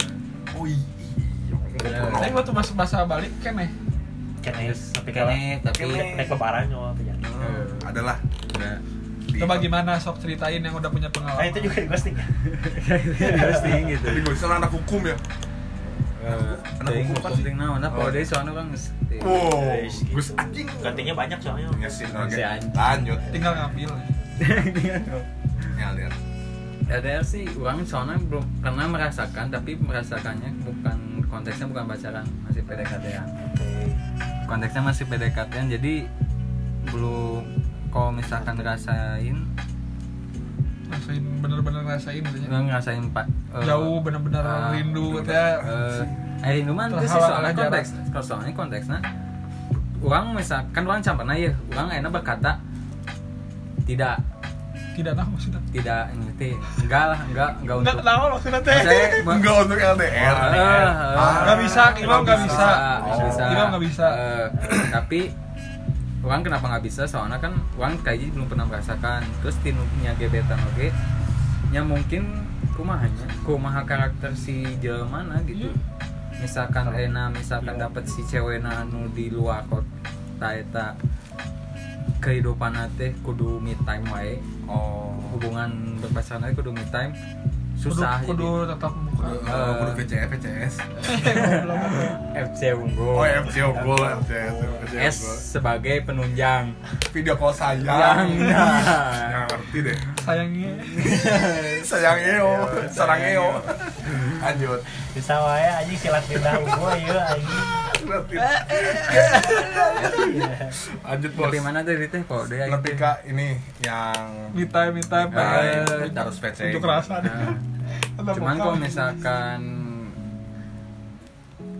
Oh iya. Tapi waktu masuk bahasa balik kan nih kene tapi Kene, tapi- naik lebaran nyawa apa jadi Eh, adalah. Di- Coba gimana sok ceritain yang udah punya nah pengalaman itu juga di ghosting. Ya [LAUGHS] ghosting gitu. Tapi gue sana anak hukum ya. Eh, Anak hukum apa sih? naon? Nah Oh. kalau dari soalnya kan ghosting. wow Guys, gus anjing. Gantinya banyak soalnya. Ya sih lanjut. [LAUGHS] Tinggal ngambil. Ya lihat. LDR sih orang soalnya belum pernah merasakan tapi merasakannya bukan konteksnya bukan pacaran masih PDKT an konteksnya masih PDKT an jadi belum kalau misalkan ngerasain? Rasain bener-bener rasain gitu ya. nggak ngerasain pak. Eh, jauh bener-bener ah, rindu gitu ya. eh rindu mah itu sih soalnya konteks kalau soalnya konteksnya orang misalkan orang campurna ya orang enak berkata tidak tidak tahu maksudnya tidak ini teh enggak lah enggak enggak nggak untuk tahu maksudnya teh [LAUGHS] enggak untuk LDR Ah, ah, Nggak bisa, Imam nggak bisa. nggak bisa. Imam nggak bisa. [CLEARS THROAT] Tapi orang kenapa nggak bisa? Soalnya kan orang kayaknya belum pernah merasakan. Terus tinunya gebetan oke, nya mungkin kumahanya, kumaha karakter si mana gitu. Misalkan Ena, misalkan dapat si cewek anu di luar kota eta kehidupan teh kudu me time wae. Oh hubungan berpacaran teh kudu me time. Kudu, susah kudu tetap muka. Eh, kudu VCS VCS FC unggul. Oh FC unggul FCS S FCS sebagai penunjang. Video call sayang. Yang. [LAUGHS] nggak ngerti deh. Sayangnya sayang [LAUGHS] Eo sarang Eo lanjut. Bisa wae anjing silat pindah unggul ya anjing Ngerti. lanjut bos. tapi mana tadi teh kok dia lebih ke ini yang me time me time. Eh, main harus VC unjuk rasa Nah, Tetap [LAUGHS] cuman kalau misalkan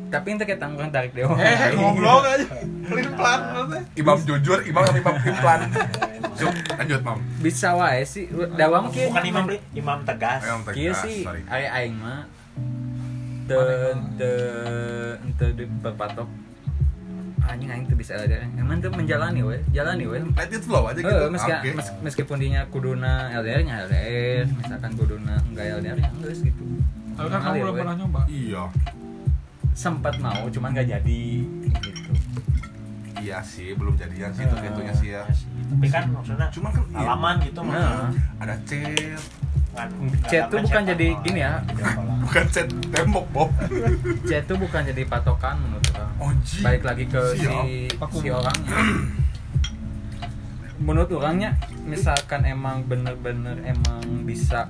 tapi ente kayak tanggung tarik dewa eh [LAUGHS] ngobrol aja. Pelin pelan imam jujur imam sama imam implan [LAUGHS] Yuk, lanjut mam. Bisa wae sih. Dawam kieu. Bukan imam imam tegas. Imam tegas, sih aing mah te te te di berpatok. Anjing aing tuh bisa ada emang tuh? Menjalani we jalani we let it flow aja gitu. Eh, meski, Oke. mes- meskipun dinya kuduna LDR nya LDR misalkan kuduna enggak LDR nya enggak gitu. Tapi kan kamu we. pernah nyoba? Iya. Sempat mau cuman gak jadi gitu. Iya sih belum jadian sih itu gitunya sih ya. tapi kan maksudnya Cuman kan iya. halaman gitu mah Nah. ada chat Nggak- chat tuh bukan jadi gini ya. [LAUGHS] Bukan chat tembok Bob. [LAUGHS] Chat tuh bukan jadi patokan menurut orang Anjing. balik lagi ke si si orangnya menurut orangnya misalkan emang bener-bener emang bisa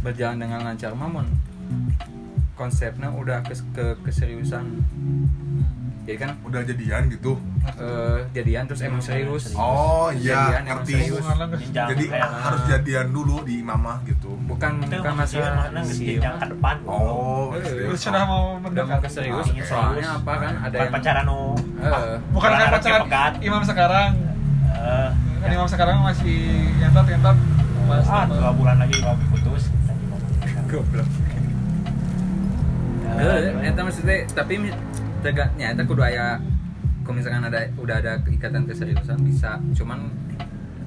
berjalan dengan lancar mamon konsepnya udah ke, ke keseriusan jadi kan Udah jadian gitu. eh, jadian terus emang serius. Oh iya, ngerti. Jadi kayak harus jadian dulu di imamah gitu. bukan itu bukan masalah jenjang ke depan. Oh, Eh, Terus sudah mau udah mau mendekat ke serius Ah, soalnya apa kan ada Bukan yang pacaran nu Eh, bukan kayak Orang pacaran pekat. imam sekarang. Eh, kan imam sekarang masih nyentot pas ah dua bulan lagi mau putus. Goblok. Eh, Eh, tapi tegaknya eta kudu aya kalau misalkan ada udah ada ikatan keseriusan bisa cuman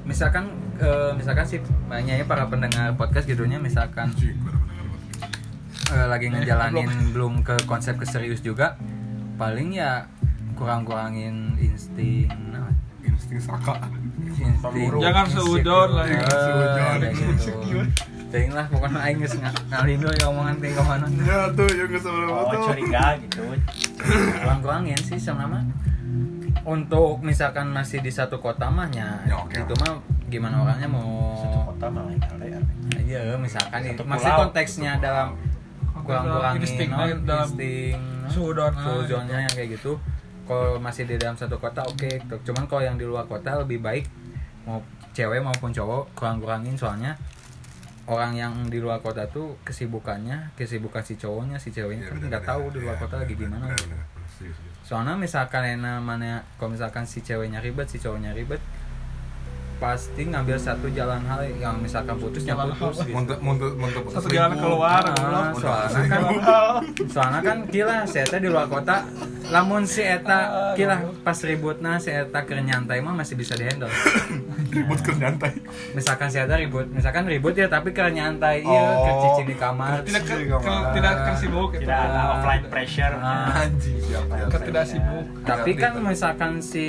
misalkan eh, misalkan sih banyaknya para pendengar podcast gitunya misalkan eh, lagi ngejalanin belum ke konsep keserius juga paling ya kurang-kurangin insting nah, insting saka. insting. Jangan seudon lah, Eh, jangan seudon. kayak gitu. Ting lah pokoknya aing geus nga- ngalin ya omongan ting mana Ya tuh yang ke sebelah oh tuh. curiga gitu. Kurang-kurangin sih sama untuk misalkan masih di satu kota mah ya, Ya, oke. itu mah gimana orangnya satu mau kota malah yang LDR iya misalkan Satu masih konteksnya dalam kurang-kurangin Insting, dalam insting suudon, suudonnya yang kayak gitu. Kalau masih di dalam satu kota oke cuman kalau yang di luar kota lebih baik mau cewek maupun cowok kurang-kurangin soalnya orang yang di luar kota tuh kesibukannya kesibukan si cowoknya si ceweknya Iya, kan bener, nggak bener. tahu di luar Iya, kota bener, lagi bener, gimana bener, bener. Setuju, setuju. soalnya misalkan enak mana kalau misalkan si ceweknya ribet si cowoknya ribet pasti ngambil satu jalan hal yang misalkan putus yang Jalan putus gitu. Muntah muntah muntah putus satu jalan keluar Ah, goblok. soalnya kan soalnya kan kila si eta di luar kota lamun si eta kila pas ributna si eta keur nyantai mah masih bisa dihandle [COUGHS] ribut ke nyantai. misalkan si eta ribut misalkan ribut ya tapi keur nyantai iya Oh. keur cicing di kamar tidak ke, ke- Kak. tidak tersibuk gitu. tidak ada offline pressure Ah. Anjing. Ke tidak sibuk tapi kan misalkan si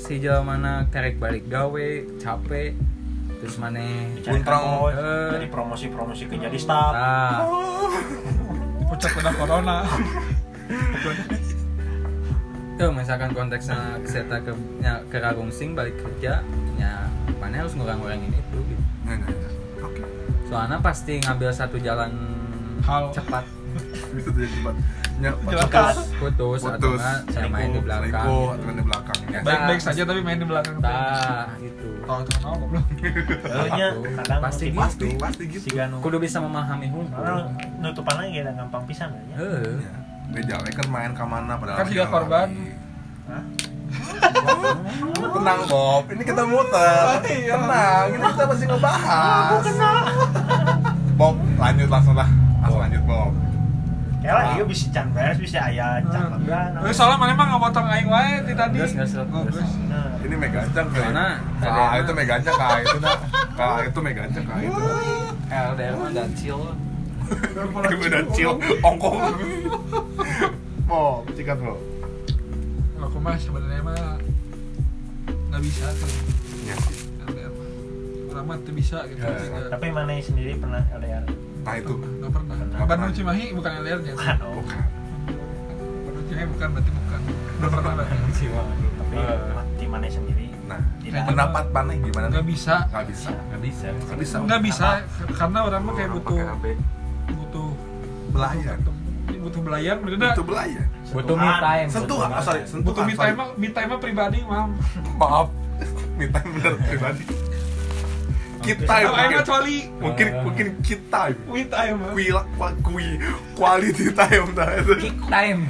si jalan mana karek balik gawe capek terus mana kantor, Eh. jadi promosi-promosi ke jadi staff ah [LAUGHS] puncak udah corona tuh misalkan konteksnya kita ke ya, ke Ragungsing balik kerja ya mana harus ngurang-ngurangin itu gitu. Nah, nah, nah. Soalnya pasti ngambil satu jalan Hal. cepat Bisa jadi cepat. Ya, Jelas. putus, atau Putus. enggak saya main di belakang main di belakang. Ya. baik-baik saja tapi main di belakang nah itu tahu tuh kenal goblok Soalnya kadang Pasti motivasi Pasti pasti gitu. si kudu bisa memahami hukum Karena nutupan lagi ada gampang pisan ya. Ya. Beda we kan main ke mana padahal Kan juga korban. [LAUGHS] Tenang Bob, ini kita muter. Iya. Tenang, ini kita masih ngebahas. Bob, lanjut langsung lah. Langsung lanjut Bob. Ya lah, iya bisa can beres, bisa ayah can lembaran. Eh, soalnya mana emang potong aing wae di tadi Gas, gas, gas. Oh, gas. Nah, Ini megancang kayak. Mana? Kak itu megancang kak itu dah. Kak itu megancang kak itu. LDR mah dan chill Itu udah chill, ongkong. Bob, cikat Bob. aku mah sebenarnya mah nggak bisa tuh Ya. LDR mah. orang mah tuh bisa gitu Ya. Nggak- tapi mana sendiri pernah LDR? Nah itu. nggak pernah Nggak Bandung pernah. Cimahi bukan LDR nya Bukan, oh. Bukan. Bandung Cimahi bukan berarti bukan belum pernah berarti Tapi Eh. mati mana sendiri? Nah, Tidak. pendapat mana gimana nggak bisa Nggak bisa. nggak bisa Nggak bisa. nggak bisa karena orang mah kayak butuh pakai HP. butuh Belayan. butuh belayan bener Butuh belayan. butuh me time Sentuh, ah, sorry, time. sentuh. butuh me time mah me time mah pribadi mam Maaf. [LAUGHS] Me time bener pribadi. Kita Kalau aing mah mungkin, kecuali mungkin mungkin kita me time mah kui kui quality time dah itu. kick time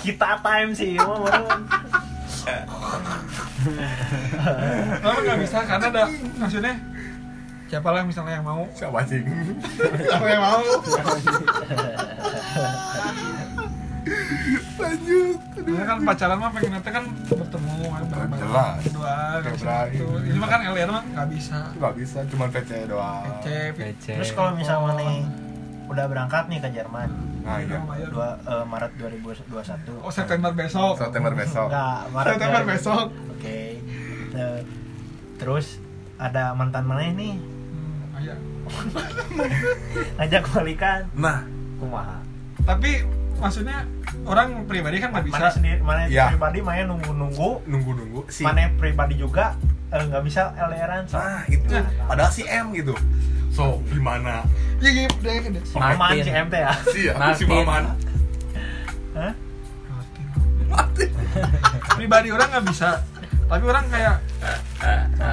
Kita time sih, mah baru. Kenapa nggak bisa? Karena ada maksudnya siapa lah misalnya yang mau Siapa sih? siapa yang mau [LAUGHS] Lanjut. Karena kan pacaran mah pengen nanti kan bertemu kan bareng-bareng Jelas. berdua Kayak gitu. Ini mah kan LDR mah nggak bisa Gak bisa, cuma PC doang. cep PC Terus kalau misalnya mana udah berangkat nih ke Jerman Nah, iya. dua, eh, Maret 2021 oh September besok September besok. Enggak, Maret September 2000. besok Oke. Te- Terus ada mantan mana nih hmm, ayo. ngajak [LAUGHS] balikan Nah, kumaha tapi maksudnya orang pribadi kan nggak bisa. mana sendiri mana Ya. pribadi mana nunggu nunggu nunggu nunggu si mana pribadi juga eh, nggak bisa LDRan so. nah itu Nah. padahal si M gitu. So gimana? Iya iya udah gede si Maman si MT ya. Si ya si Martin. Maman. Hah? Martin pribadi orang nggak bisa. Tapi orang kayak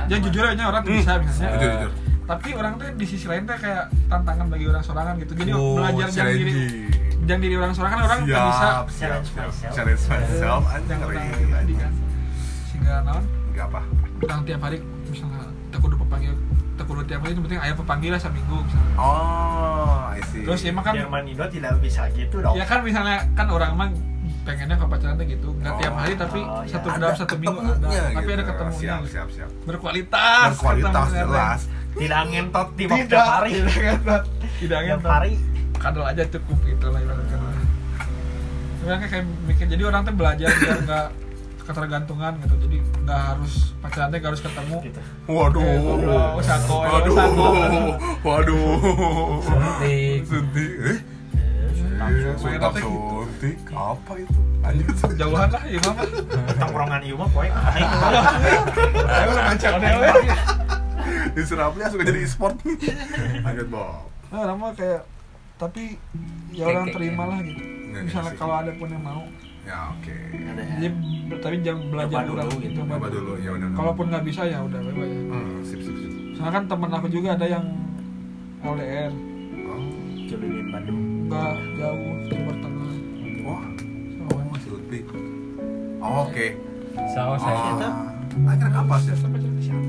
ya jujur aja orang tuh bisa misalnya. Jujur jujur. Tapi orang tuh di sisi lain tuh kayak tantangan bagi orang sorangan gitu. Jadi Oh, belajar jangan diri challenging. Jangan diri orang sorangan orang nggak bisa siap siap Challenge siap myself. challenge myself anjing jangan ngeri kan sehingga naon nggak apa orang tiap hari misalnya tak kudu pepanggil kudu tiap hari yang penting ayah pepanggil lah seminggu misalnya oh I see terus ya mah kan Jerman Indo tidak bisa gitu dong ya kan misalnya kan orang mah pengennya ke pacaran tuh gitu nggak tiap hari tapi Oh, ya. satu Ada dalam satu minggu ada ketemunya tapi gitu. ada ketemunya siap gitu. siap siap berkualitas berkualitas ketemunya. jelas tidak ngentot di waktu hari tidak ngentot. tidak tiap ngentot. hari kadal aja cukup gitu lah sebenarnya kayak mikir jadi orang tuh belajar biar nggak ketergantungan gitu. Jadi nggak harus pacarannya nggak harus ketemu. Gitu. Waduh. Eh, goblok, sako, ya, waduh. sako. [LAUGHS] waduh. Suntik. suntik. Eh? Suntak apa gitu? suntik. Apa itu? Anjing jauhan lah iya mah tongkrongan ieu mah poe aing ayo lah deh di Surabaya suka jadi e-sport lanjut Bob. Nah kayak tapi ya orang terima lah gitu Nggak, misalnya kalau ada pun yang mau. Ya oke. Jadi be- tapi jangan belajar Coba dulu gitu. coba dulu. ya udah kalaupun nggak bisa ya udah bye ya hmm, sip sip sip. Soalnya kan temen aku juga ada yang LDR oh. Cililin Bandung. Nggak jauh Timur Tengah. Wah. Sama Mas Lutfi oh, oke. Saus oh aja. akhirnya kapan sih siapa jadi siapa?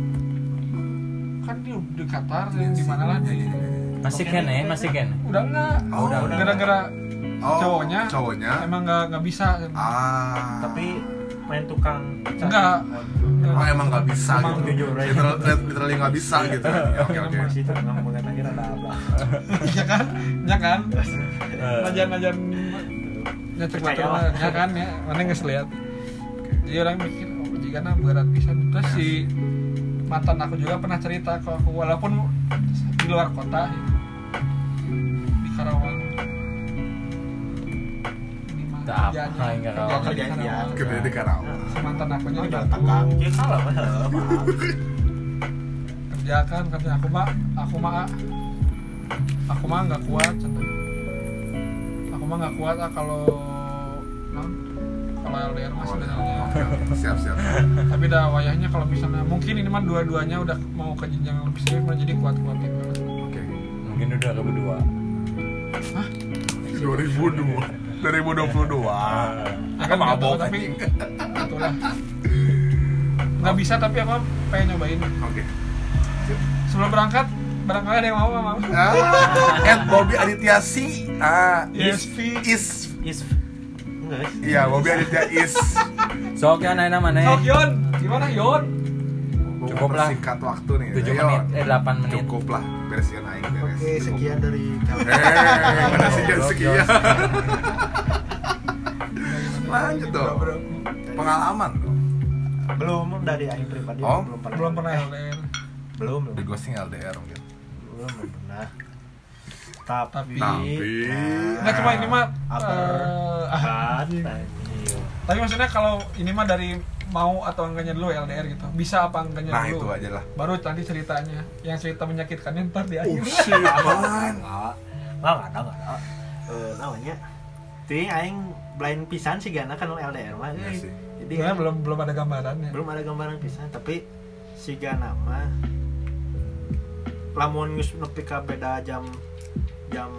Kan dia di Qatar di mana lah di Masih kan ya, masih kan. udah enggak Oh, udah, udah. gara-gara Oh, cowoknya cowoknya emang nggak nggak bisa ah tapi main tukang. Enggak. Oh emang nggak bisa Emang gitu. jujur aja. Literal- Literally nggak bisa gitu. Ya, Oke oke. masih mengenai kira ada apa ya kan ya kan Eh. najan nyecek Percaya batur lah. ya kan ya mana nggak lihat jadi orang mikir oh jika nah berat bisa terus si mantan aku juga pernah cerita ke aku walaupun di luar kota di Karawang apa, kerjanya. enggak Kerjanya Karawang. di Karawang. Di mantan aku nya oh di jangan Bandung. takang ya kalah mah maaf kerja kan aku mah aku mah aku mah nggak kuat aku mah nggak kuat ah kalau non kalau LDR mah sebenarnya. Siap siap. tapi dah wayahnya kalau misalnya mungkin ini mah dua-duanya udah mau ke jenjang yang lebih serius mah jadi kuat-kuatin banget Oke. Mungkin udah ke berdua. 2002 2022. ya Kan mabok tapi itulah. Nggak bisa tapi aku pengen nyobain. Oke. sebelum berangkat barangkali ada yang mau mau Ah, Ed Bobby Aditya si ah is ISV. is. Is. Iya Bobby Aditya is. Sok ya naik nama Sok nih. Yon gimana Yon Cukup lah. Singkat waktu nih. 7 Ayo. menit, eh 8 menit. Cukup lah beresin aing beres. oke sekian dari kami Eh, mana sekian sekian. [LAUGHS] Lanjut dong. Pengalaman dong. belum dari aing pribadi Oh, belum pernah belum pernah Eh, LDR belum belum Di ghosting LDR mungkin. belum belum pernah tapi Tapi- nggak cuma ini mah apa eh, [LAUGHS] ah, kan Tapi maksudnya kalau ini mah dari mau atau enggaknya dulu LDR gitu. Bisa apa enggaknya Nah, dulu. itu aja lah. Baru nanti ceritanya. Yang cerita menyakitkannya ntar di Oh akhir. shit, [LAUGHS] man. nggak nggak nggak ada Eh, namanya ting aing blind pisan sih gana kan LDR mah Iya sih. jadi Sebenarnya belum belum ada gambarannya. belum ada gambaran pisan tapi si gana mah lamun nepi ka beda jam jam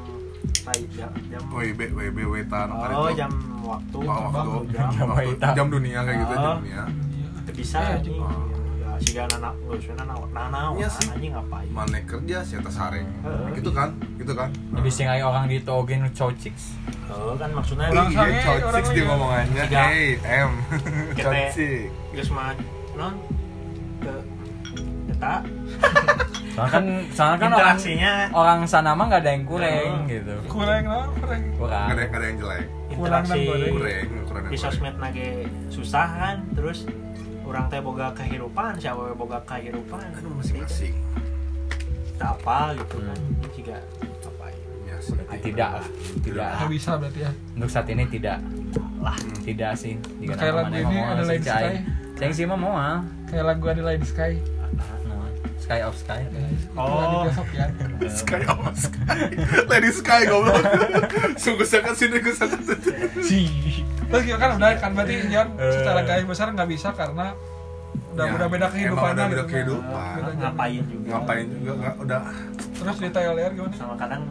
tai jam jam WB WB wetan oh jam waktu Oh, waktu. jam Jam waktu, jam dunia kayak gitu jam Oh. dunia. Iya. Bisa anjing oh. ya si gana nak geus na naon nah naon Iya sih. anjing ngapain Mana kerja sih atas sareng. Gitu kan? Gitu kan? Jadi sing aya orang di Togen cowciks. oh kan maksudnya Orang Iya, orang dia ngomongannya. Hey, M. [LAUGHS] Kita- Cocik. geus mah non ke eta [LAUGHS] Soalnya kan soalnya kan orang interaksinya orang sana mah nggak ada yang kurang Oh. gitu. Kurang lah, kurang. Kurang. Gak ada, gak ada yang jelek. Kurang dan interaksi. Kurang, kurang. di sosmed nage susah kan terus orang teh boga kehidupan siapa boga kehidupan Kan masing-masing. tak apa gitu kan Hmm. ini juga apa ya Berarti tidak lah. Tidak. nggak bisa berarti ya Untuk saat ini tidak. lah Tidak sih. Jika Kayak lagu ini ada lain. Sky. Ceng sih mah mau ah. kayak lagu ada lain sky Sky of Sky. Oh. lagi besok ya. Sky oh Sky. Lady Sky goblok. Sungguh sangat sini gue sangat terus gitu kan udah kan berarti Jon secara garis besar nggak bisa karena udah Ya, udah beda emang kehidupannya udah beda kehidupan. Beda zaman. ngapain juga. Ngapain juga nggak udah. Terus cerita LDR gimana? Sama kadang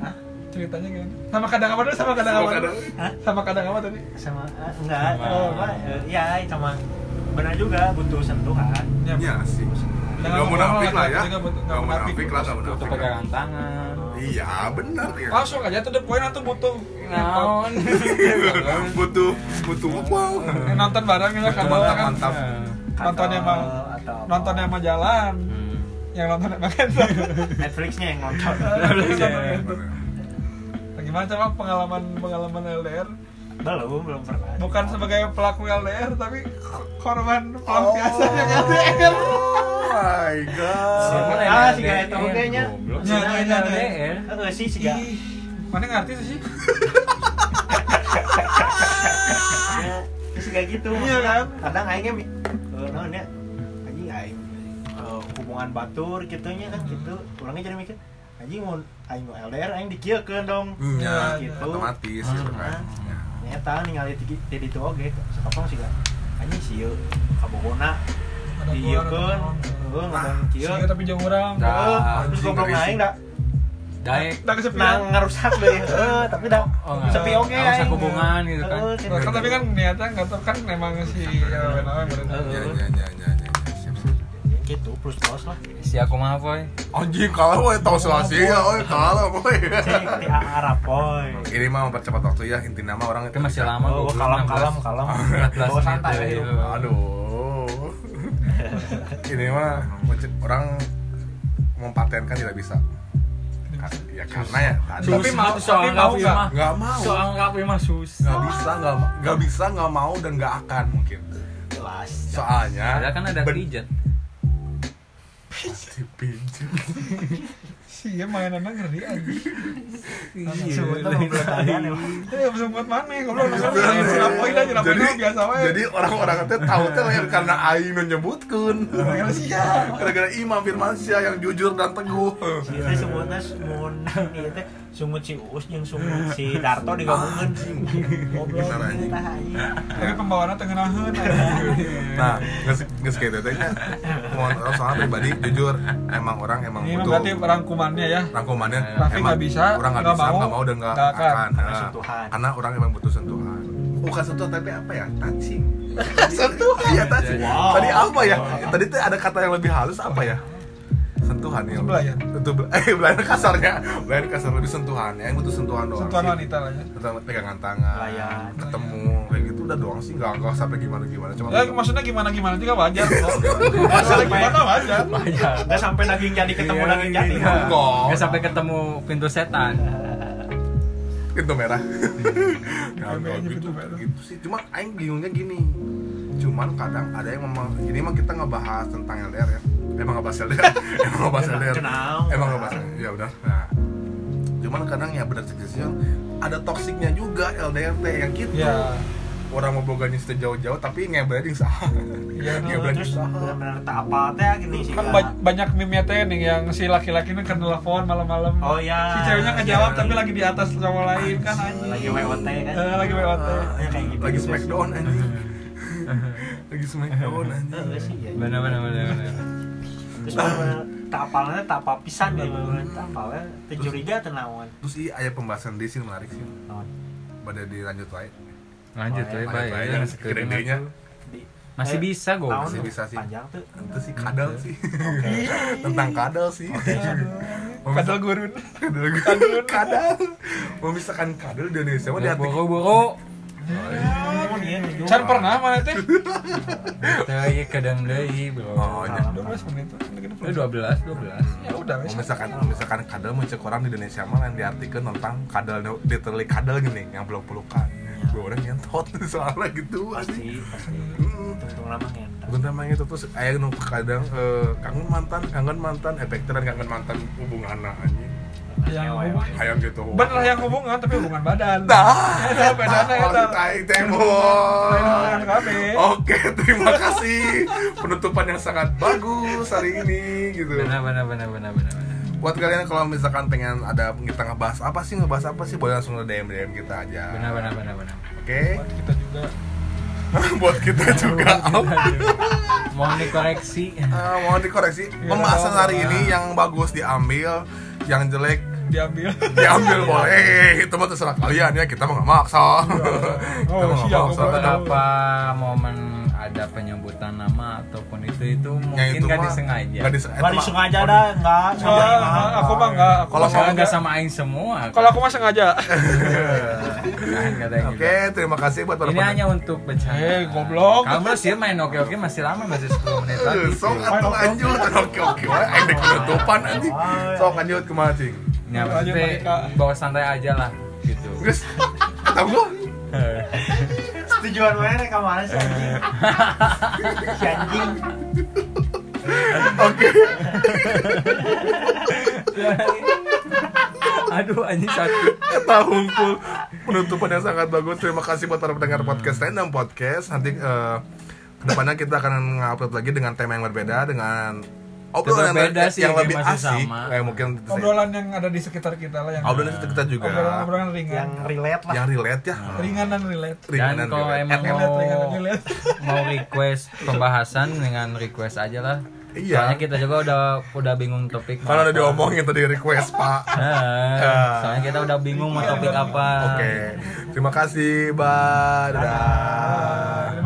Hah? ceritanya gimana? Sama kadang apa dulu sama kadang Sama apa sama kadang apa tadi? Sama ah, enggak. Sama- oh, apa, eh, ya sama benar juga butuh sentuhan. Ya, Iya sih Jangan Gak munafik lah ya. nggak Gak munafik. lah Gak Butuh munafik pegangan tangan. Iya benar ya. Langsung aja tuh the point tuh butuh Naon. [LAUGHS] Butuh Butuh apa? Eh, nonton bareng ya kan Mantap, mantap. nontonnya mah atau nontonnya mah jalan. Hmm. yang nonton emang [LAUGHS] handphone Netflixnya yang nonton. Nah, gimana coba pengalaman pengalaman LDR belum belum pernah. Bukan sebagai pelaku LDR tapi korban pelampiasan yang LDR Oh [LAUGHS] my god Ah, si gaya itu oge nya. Nya, nya. Heeh sih. Ih, mana ngerti sih Ya, sih kayak gitu. Iya kan? Kadang aingnya eh naon ya? Anjing aing eh, hubungan batur gitunya kan gitu. Orangnya jadi mikir anjing mau aing mau LDR aing dikieukeun dong. Hmm, ya, gitu. otomatis gitu kan Ya. Nyata ningali di di ditu oge sakapang sih gak. Anjing sieu kabogona dieukeun. Heeh ngadon kieu. Tapi jauh orang. Heeh, terus goblok aing Daek. Kesepian nah deh Heeh, tapi dah Oh, sepi aing. hubungan gitu kan. Kan tapi kan niatnya nggak tahu kan memang si ya, benar benar. Heeh. Ya, ya, ya, ya, ya, siap. gitu plus plus lah Si aku mah boy. Anjing kalah woy, tau selasi ya, woy, kalah woy. cek di Arab boy Ini mah mempercepat waktu ya, inti nama orang Itu masih lama. oh goblok, kalem 16. kalem kalem 14 bawa santai iya. Aduh. Ini mah orang mempatenkan tidak bisa. Ya karena ya tadi Tapi mau- soal tapi mau nggak? nggak mau. Soal Raffi mah susah. nggak bisa nggak nggak bisa nggak mau dan nggak akan mungkin. jelas Soalnya Ada kan ada ben- pijat. [LAUGHS] Dipijit. Si ya mainannya ngeri aja. mau bertanya emang Ya bisa buat mana? Nonton main sinapoin aja, jadi biasa wae. jadi orang-orang itu tahu teh lain karena aing nu nyebutkeun. Gara-gara sia. Gara-gara Imam Firmansyah yang jujur dan teguh. itu sebutnya semun [LAUGHS] itu sungut si Uus jeung sungut si Darto digabungkan goblok Bener, anjing. tah anjing. Tapi pembawaannya tengenaheun. Nah, nges nges kayak teh nya. Mohon orang soal pribadi jujur. Emang orang emang Ini butuh berarti rangkumannya ya. rangkumannya. Emang nggak bisa, orang nggak nggak bisa mau, nggak mau dan nggak nggak akan. Karena Nah, sentuhan. karena orang emang butuh sentuhan. Bukan sentuhan tapi apa ya? Touching [LAUGHS] sentuhan. Iya touching tadi apa ya? Tadi tuh ada kata yang lebih halus apa ya sentuhan ya Belayan. itu [LAUGHS] eh belayan kasarnya belayan kasar lebih sentuhan ya yang butuh sentuhan doang Sentuhan wanita lah ya. Sentuhan pegangan tangan Belayan. ketemu kayak gitu udah doang sih nggak nggak sampai gimana gimana cuma Ya maksudnya gimana gimana juga [LAUGHS] wajar kok. Masalah gimana wajar. Banyak. nggak sampai daging jadi ketemu Iya, daging jadi iya. Nggak sampai ketemu pintu setan. pintu merah [LAUGHS] aja gitu, pintu merah. gitu sih cuma aing bingungnya gini cuman kadang ada yang memang ini mah kita ngebahas tentang LDR ya ngebahas LDR [LAUGHS] emang ngebahas LDR Kenal. emang ngebahas ya udah nah cuman kadang ya benar sih ada toksiknya juga LDR teh yang gitu Ya. orang mau boganya sejauh-jauh tapi ngebreding sah Iya, [LAUGHS] ngebreding terus sah tak apa teh gini sih Kan ba- banyak meme teh nih yang si laki-laki ini kan telepon malam-malam. oh ya Si ceweknya ngejawab Iya. tapi lagi di atas cowok lain kan anjing. lagi WOT kan Eh, lagi WOT. Ya, kayak gitu lagi smackdown anjing [LAUGHS] lagi smackdown anjing Eh, sih ya. Benar benar benar. benar. Terus bener-bener tak apalnya tak apa pisan gitu tak apalnya teu curiga teu naon terus iya aya pembahasan di sini menarik sih. Pada dilanjut wae. Lanjut ya, ya. baik. Lanjut aja, Jangan masih eh, bisa gue. Masih tuh, bisa sih. panjang tuh. Itu sih [LAUGHS] kadal sih. Oke. Tentang kadal sih. Kadal gurun. kadal kadal kadal. Memisahkan kadal di Indonesia mah di hati Buru-buru. Iya, iya. Can pernah mana teh? Teu kadang deui, Bro. Oh, iya. 12 menit. Lu 12, 12. Ya udah wes. memisahkan memisahkan kadal mencek orang di Indonesia mah yang diartikan tentang kadal literally kadal gini yang belum pelukan dua orang nyentot [LAUGHS] soalnya gitu pasti pasti Hmm. tungtung lama ngentot Bukan namanya itu terus aya nu kadang eh, kangen mantan, kangen mantan, efek dan kangen mantan hubungan anjing. Yang hubungan hayang gitu bener yang hubungan tapi hubungan badan Nah, Lain Mon. hubungan KB. Oke, terima kasih penutupan yang sangat bagus hari ini gitu. benar benar benar benar benar. Buat kalian kalau misalkan pengen ada kita ngebahas apa sih ngebahas apa sih boleh langsung DM DM kita aja. benar benar benar benar Oke. Buat kita juga [LAUGHS] Buat kita juga. mau dikoreksi Eh, mohon dikoreksi Iya, pembahasan hari ini yang bagus diambil, yang jelek diambil diambil boleh. Itu mah terserah kalian ya, kita mah nggak maksa. [LAUGHS] Kita Oh, nggak siap, maksa. Beberapa momen ada penyebutan nama ataupun itu itu Yang mungkin itu nggak disengaja nggak disengaja. Nggak disengaja dah, nggak Nggak, aku mah enggak aku Kalau nggak sama aing semua kalau aku mah sengaja [LAUGHS] kan katanya Oke, terima kasih buat para ini hanya untuk bercanda Eh, goblok. kamu sih main oke oke masih lama masih 10 menit lagi Sok atuh lanjut, oke oke, endek penutupan nanti. Sok lanjut ke cing. ya Lanjut, maksudnya bawa santai aja lah gitu Guys, kata gua, Tujuan mana kamu mana sih anjing? [LAUGHS] Si anjing. oke. [LAUGHS] aduh anjing hungkul penutupan yang sangat bagus. Terima kasih buat para pendengar podcast Random Podcast. Nanti eh, ke depannya kita akan ngupload lagi dengan tema yang berbeda dengan obrolan Berbeda yang, sih, yang lebih asik. sama. Kayak mungkin obrolan yang ada di sekitar kita lah yang obrolan itu kita juga obrolan ringan Yang relate lah. yang relate ya. ringan dan relate Ringan dan kalau relate. emang Eh, mau relate relate mau request pembahasan dengan request aja lah Iya. soalnya kita juga udah udah bingung topik Kan udah diomongin tadi request, Pak. [LAUGHS] Nah, soalnya kita udah bingung mau topik apa Oke. Terima kasih, Bye. Dadah.